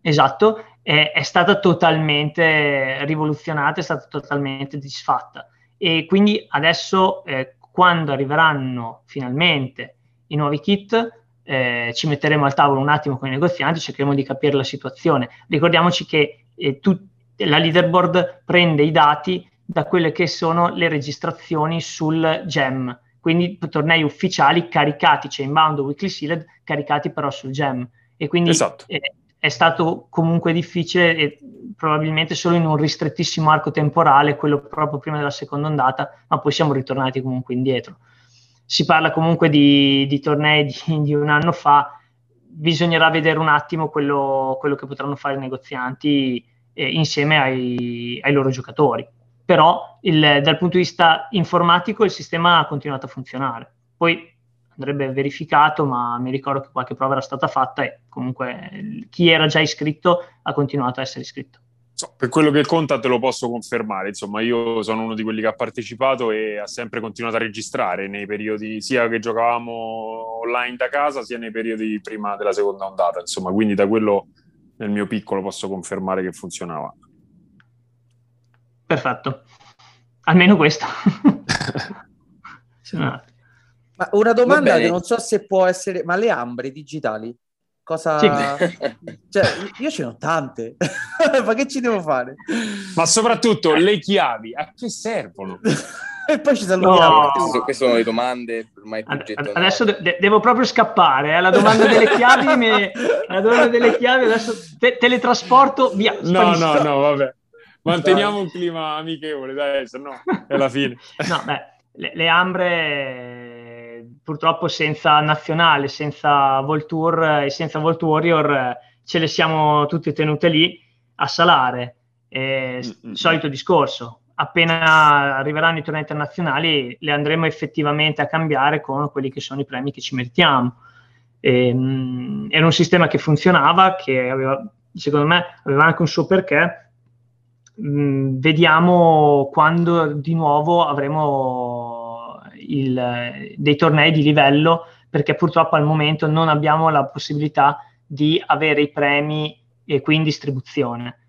Speaker 4: Esatto, eh, è stata totalmente rivoluzionata, è stata totalmente disfatta. E quindi adesso, eh, quando arriveranno finalmente i nuovi kit, eh, ci metteremo al tavolo un attimo con i negozianti, cercheremo di capire la situazione. Ricordiamoci che eh, tu, la leaderboard prende i dati da quelle che sono le registrazioni sul GEM, quindi tornei ufficiali caricati, cioè inbound weekly sealed, caricati però sul GEM. E quindi esatto. è, è, stato comunque difficile e probabilmente solo in un ristrettissimo arco temporale, quello proprio prima della seconda ondata, ma poi siamo ritornati comunque indietro. Si parla comunque di, di tornei di, di, un anno fa, bisognerà vedere un attimo quello, quello che potranno fare i negozianti eh, insieme ai, ai loro giocatori però il, dal punto di vista informatico il sistema ha continuato a funzionare. Poi andrebbe verificato, ma mi ricordo che qualche prova era stata fatta e comunque chi era già iscritto ha continuato a essere iscritto.
Speaker 3: Per quello che conta te lo posso confermare, insomma io sono uno di quelli che ha partecipato e ha sempre continuato a registrare nei periodi sia che giocavamo online da casa sia nei periodi prima della seconda ondata, insomma quindi da quello nel mio piccolo posso confermare che funzionava.
Speaker 4: Perfetto. Almeno questo. <laughs>
Speaker 2: ma una domanda che non so se può essere, ma le ambre digitali? Cosa... Sì. <laughs> cioè, io ce ne ho tante, <laughs> ma che ci devo fare?
Speaker 3: Ma soprattutto le chiavi, a che servono?
Speaker 2: e poi ci salutiamo.
Speaker 1: No. Queste, queste, sono le domande ormai
Speaker 4: Ad, adesso de- devo proprio scappare eh? alla domanda delle chiavi mi... alla domanda delle chiavi adesso te- teletrasporto via
Speaker 3: no no no vabbè Manteniamo un clima amichevole, dai, se no è la fine. <laughs>
Speaker 4: no, beh, le, le, Ambre purtroppo senza nazionale, senza Voltour e senza Volt Warrior ce le siamo tutte tenute lì a salare. Eh, mm-hmm. Solito discorso, appena arriveranno i tornei internazionali le andremo effettivamente a cambiare con quelli che sono i premi che ci meritiamo. E, mh, era un sistema che funzionava, che aveva, secondo me aveva anche un suo perché, mh, vediamo quando di nuovo avremo il, dei tornei di livello, perché purtroppo al momento non abbiamo la possibilità di avere i premi e qui in distribuzione.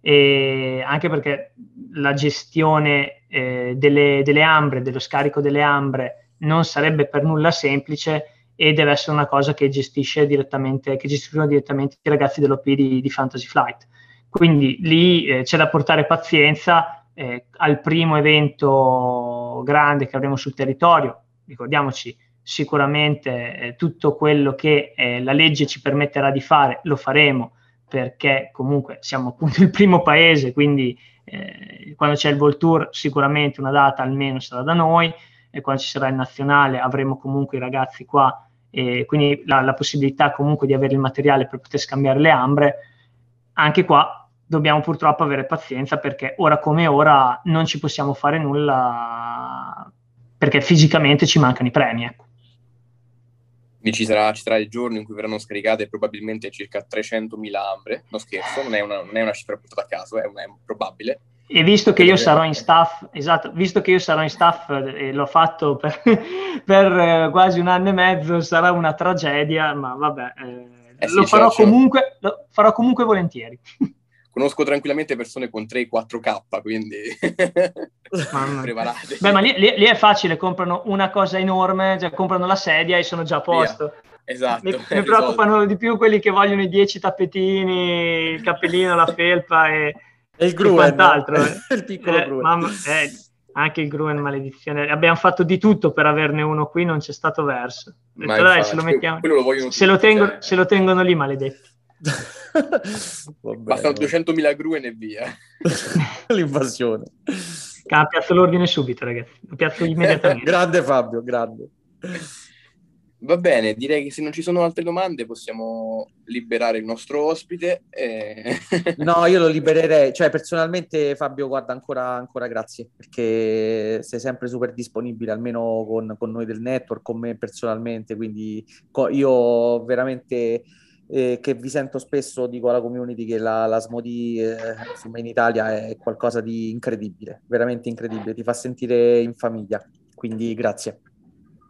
Speaker 4: E anche perché la gestione eh, delle, delle ambre, dello scarico delle ambre, non sarebbe per nulla semplice e deve essere una cosa che gestisce direttamente, che gestiscono direttamente i ragazzi dell'OP di, di Fantasy Flight. Quindi lì eh, c'è da portare pazienza eh, al primo evento grande che avremo sul territorio. Ricordiamoci, sicuramente eh, tutto quello che eh, la legge ci permetterà di fare lo faremo perché comunque siamo appunto il primo paese, quindi eh, quando c'è il Vol Tour sicuramente una data almeno sarà da noi e quando ci sarà il nazionale avremo comunque i ragazzi qua e quindi la, la possibilità comunque di avere il materiale per poter scambiare le ambre. Anche qua dobbiamo purtroppo avere pazienza perché ora come ora non ci possiamo fare nulla perché fisicamente ci mancano i premi. Ecco.
Speaker 1: Quindi ci sarà, ci sarà, il giorno in cui verranno scaricate probabilmente circa 300.000 ambre, no scherzo, non è una, non è una cifra buttata a caso, è, è probabile.
Speaker 4: E visto che io sarò in staff, esatto, visto che io sarò in staff e l'ho fatto per, <laughs> per eh, quasi un anno e mezzo, sarà una tragedia, ma vabbè, eh, eh sì, lo, farò comunque, lo farò comunque volentieri. <laughs>
Speaker 1: conosco tranquillamente persone con 3-4K, quindi <laughs>
Speaker 4: preparate. Beh, ma lì, lì, lì, è facile, comprano una cosa enorme, cioè comprano la sedia e sono già a posto.
Speaker 1: Esatto.
Speaker 4: Mi, mi preoccupano di più quelli che vogliono i dieci tappetini, il cappellino, la <laughs> felpa e,
Speaker 2: e il gruen, quant'altro. <laughs>
Speaker 4: il piccolo eh, gruen. Mamma, eh, anche il gruen, maledizione. Abbiamo fatto di tutto per averne uno qui, non c'è stato verso. Ma dai, se lo mettiamo... Lo se, lo tengo, cioè... se lo tengono lì, maledetti.
Speaker 1: Bastano 200.000 gruen e via. <laughs>
Speaker 2: L'invasione.
Speaker 4: Ah, piazzo l'ordine subito, ragazzi. Piazzo immediatamente. <laughs>
Speaker 2: grande Fabio, grande.
Speaker 1: Va bene, direi che se non ci sono altre domande possiamo liberare il nostro ospite. E... <laughs>
Speaker 2: no, io lo libererei, cioè personalmente Fabio, guarda, ancora, ancora grazie, perché sei sempre super disponibile, almeno con, con noi del network, con me personalmente, quindi io veramente eh, che vi sento spesso, dico alla community che la, la Smodi eh, in Italia è qualcosa di incredibile, veramente incredibile, ti fa sentire in famiglia, quindi grazie.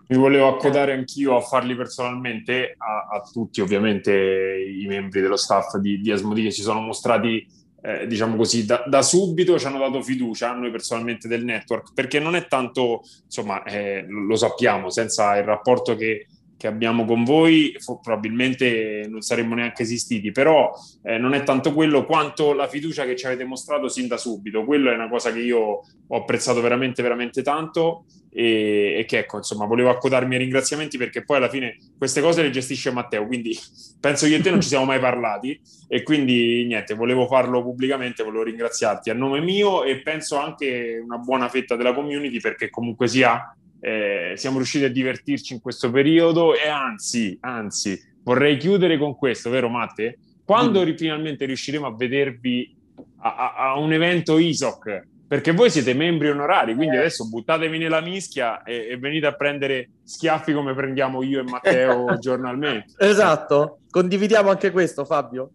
Speaker 3: Mi volevo accodare anch'io a farli personalmente, a, a tutti ovviamente i membri dello staff di, di Asmodi che si sono mostrati, eh, diciamo così, da, da, subito ci hanno dato fiducia a noi personalmente del network, perché non è tanto, insomma, eh, lo sappiamo, senza il rapporto che che abbiamo con voi probabilmente non saremmo neanche esistiti, però eh, non è tanto quello quanto la fiducia che ci avete mostrato sin da subito. Quello è una cosa che io ho apprezzato veramente, veramente tanto e, e che ecco, insomma, volevo accodarmi ai ringraziamenti perché poi alla fine queste cose le gestisce Matteo, quindi <laughs> penso io e te non ci siamo mai parlati e quindi niente, volevo farlo pubblicamente, volevo ringraziarti a nome mio e penso anche una buona fetta della community perché comunque sia eh, siamo riusciti a divertirci in questo periodo e anzi, anzi, vorrei chiudere con questo, vero Matte? Quando mm. finalmente riusciremo a vedervi a, a, a, un evento ISOC? Perché voi siete membri onorari, quindi eh. adesso buttatevi nella mischia e, e venite a prendere schiaffi come prendiamo io e Matteo <laughs> giornalmente.
Speaker 2: Esatto, condividiamo anche questo Fabio.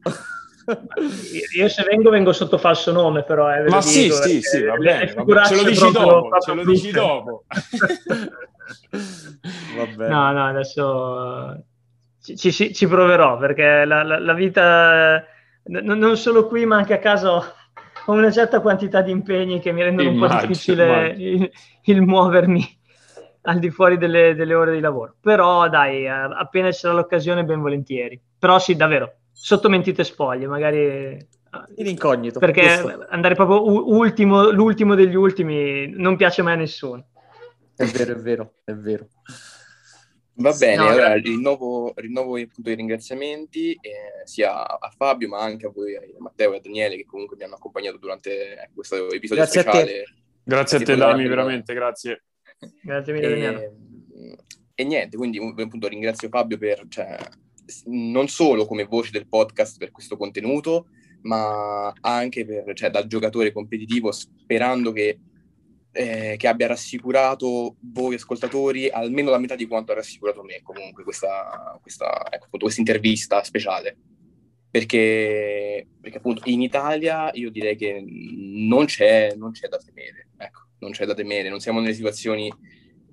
Speaker 2: <laughs>
Speaker 4: Io se vengo vengo sotto falso nome, però. Eh,
Speaker 3: Ma sì, dico, sì, eh, sì, va bene. Va ce lo dici dopo. Ce lo dici dopo. <laughs> <laughs>
Speaker 4: no, no, adesso ci, ci, ci proverò perché la, la, la vita, n- non solo qui, ma anche a casa ho una certa quantità di impegni che mi rendono immagino, un po' difficile il, il, muovermi al di fuori delle, delle, ore di lavoro. Però dai, appena ci sarà l'occasione, ben volentieri. Però sì, davvero, sotto mentite spoglie, magari
Speaker 2: in incognito.
Speaker 4: Perché giusto. andare proprio ultimo, l'ultimo degli ultimi non piace mai a nessuno.
Speaker 2: È vero, è vero, è vero.
Speaker 1: Va bene, no, allora rinnovo, rinnovo appunto i ringraziamenti eh, sia a Fabio ma anche a voi, a Matteo e a Daniele che comunque mi hanno accompagnato durante questo episodio
Speaker 3: grazie
Speaker 1: speciale.
Speaker 3: A grazie a te Dami, veramente, grazie.
Speaker 4: Grazie mille Daniele.
Speaker 1: E, e niente, quindi appunto ringrazio Fabio per, cioè, non solo come voce del podcast per questo contenuto, ma anche per, cioè, dal giocatore competitivo, sperando che, eh, che, abbia rassicurato voi ascoltatori almeno la metà di quanto ha rassicurato me comunque questa, questa, ecco, intervista speciale. Perché, perché, appunto in Italia io direi che non c'è, non c'è da temere, ecco, non c'è da temere, non siamo nelle situazioni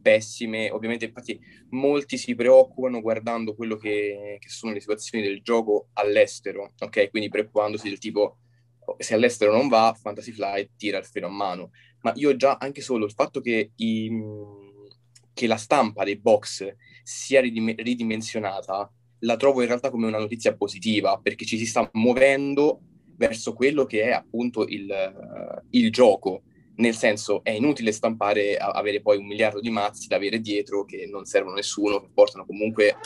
Speaker 1: pessime. Ovviamente, infatti, molti si preoccupano guardando quello che, che sono le situazioni del gioco all'estero, ok? Quindi preoccupandosi del tipo se all'estero non va, Fantasy Flight tira il freno a mano. Ma io già anche solo il fatto che, i, che la stampa dei box sia ridim- ridimensionata la trovo in realtà come una notizia positiva perché ci si sta muovendo verso quello che è appunto il, il gioco nel senso è inutile stampare, avere poi un miliardo di mazzi da avere dietro che non servono a nessuno, che portano comunque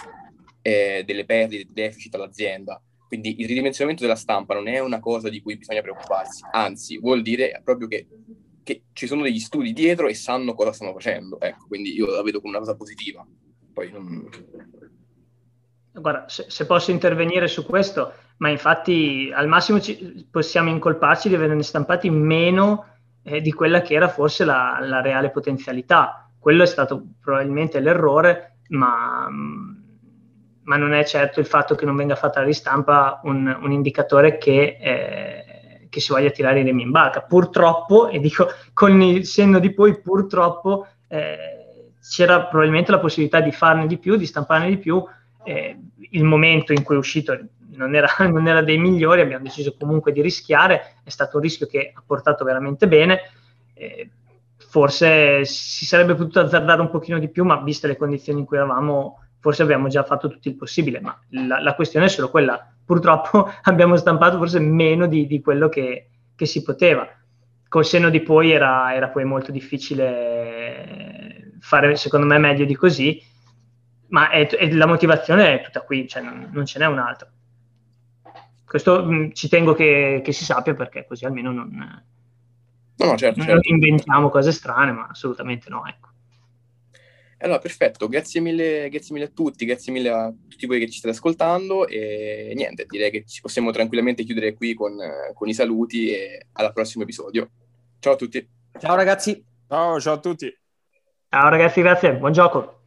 Speaker 1: eh, delle perdite, dei deficit all'azienda. Quindi il ridimensionamento della stampa non è una cosa di cui bisogna preoccuparsi, anzi vuol dire proprio che, che ci sono degli studi dietro e sanno cosa stanno facendo. Ecco, quindi io la vedo come una cosa positiva. Poi non...
Speaker 4: Guarda, se, se, posso intervenire su questo, ma infatti al massimo ci, possiamo incolparci di averne stampati meno eh, di quella che era forse la, la, reale potenzialità. Quello è stato probabilmente l'errore, ma, ma, non è certo il fatto che non venga fatta la ristampa un, un indicatore che, eh, che, si voglia tirare i remi in barca. Purtroppo, e dico con il senno di poi, purtroppo eh, c'era probabilmente la possibilità di farne di più, di stamparne di più. Eh, il momento in cui è uscito non era, <laughs> non era, dei migliori, abbiamo deciso comunque di rischiare, è stato un rischio che ha portato veramente bene. Eh, forse si sarebbe potuto azzardare un pochino di più, ma viste le condizioni in cui eravamo, forse abbiamo già fatto tutto il possibile, ma la, la questione è solo quella. Purtroppo <laughs> abbiamo stampato forse meno di, di quello che, che, si poteva. Col senno di poi era, era poi molto difficile fare, secondo me, meglio di così, ma è, è, la motivazione è tutta qui, cioè non, non ce n'è un'altra. Questo mh, mm, ci tengo che, che, si sappia perché così almeno non,
Speaker 1: no, no, certo,
Speaker 4: certo. non inventiamo cose strane, ma assolutamente no. Ecco.
Speaker 1: Allora, perfetto, grazie mille, grazie mille a tutti, grazie mille a tutti voi che ci state ascoltando e niente, direi che ci possiamo tranquillamente chiudere qui con, con i saluti e al prossimo episodio. Ciao a tutti.
Speaker 2: Ciao ragazzi.
Speaker 3: Ciao, ciao a tutti.
Speaker 4: Ciao ragazzi, grazie, buon gioco.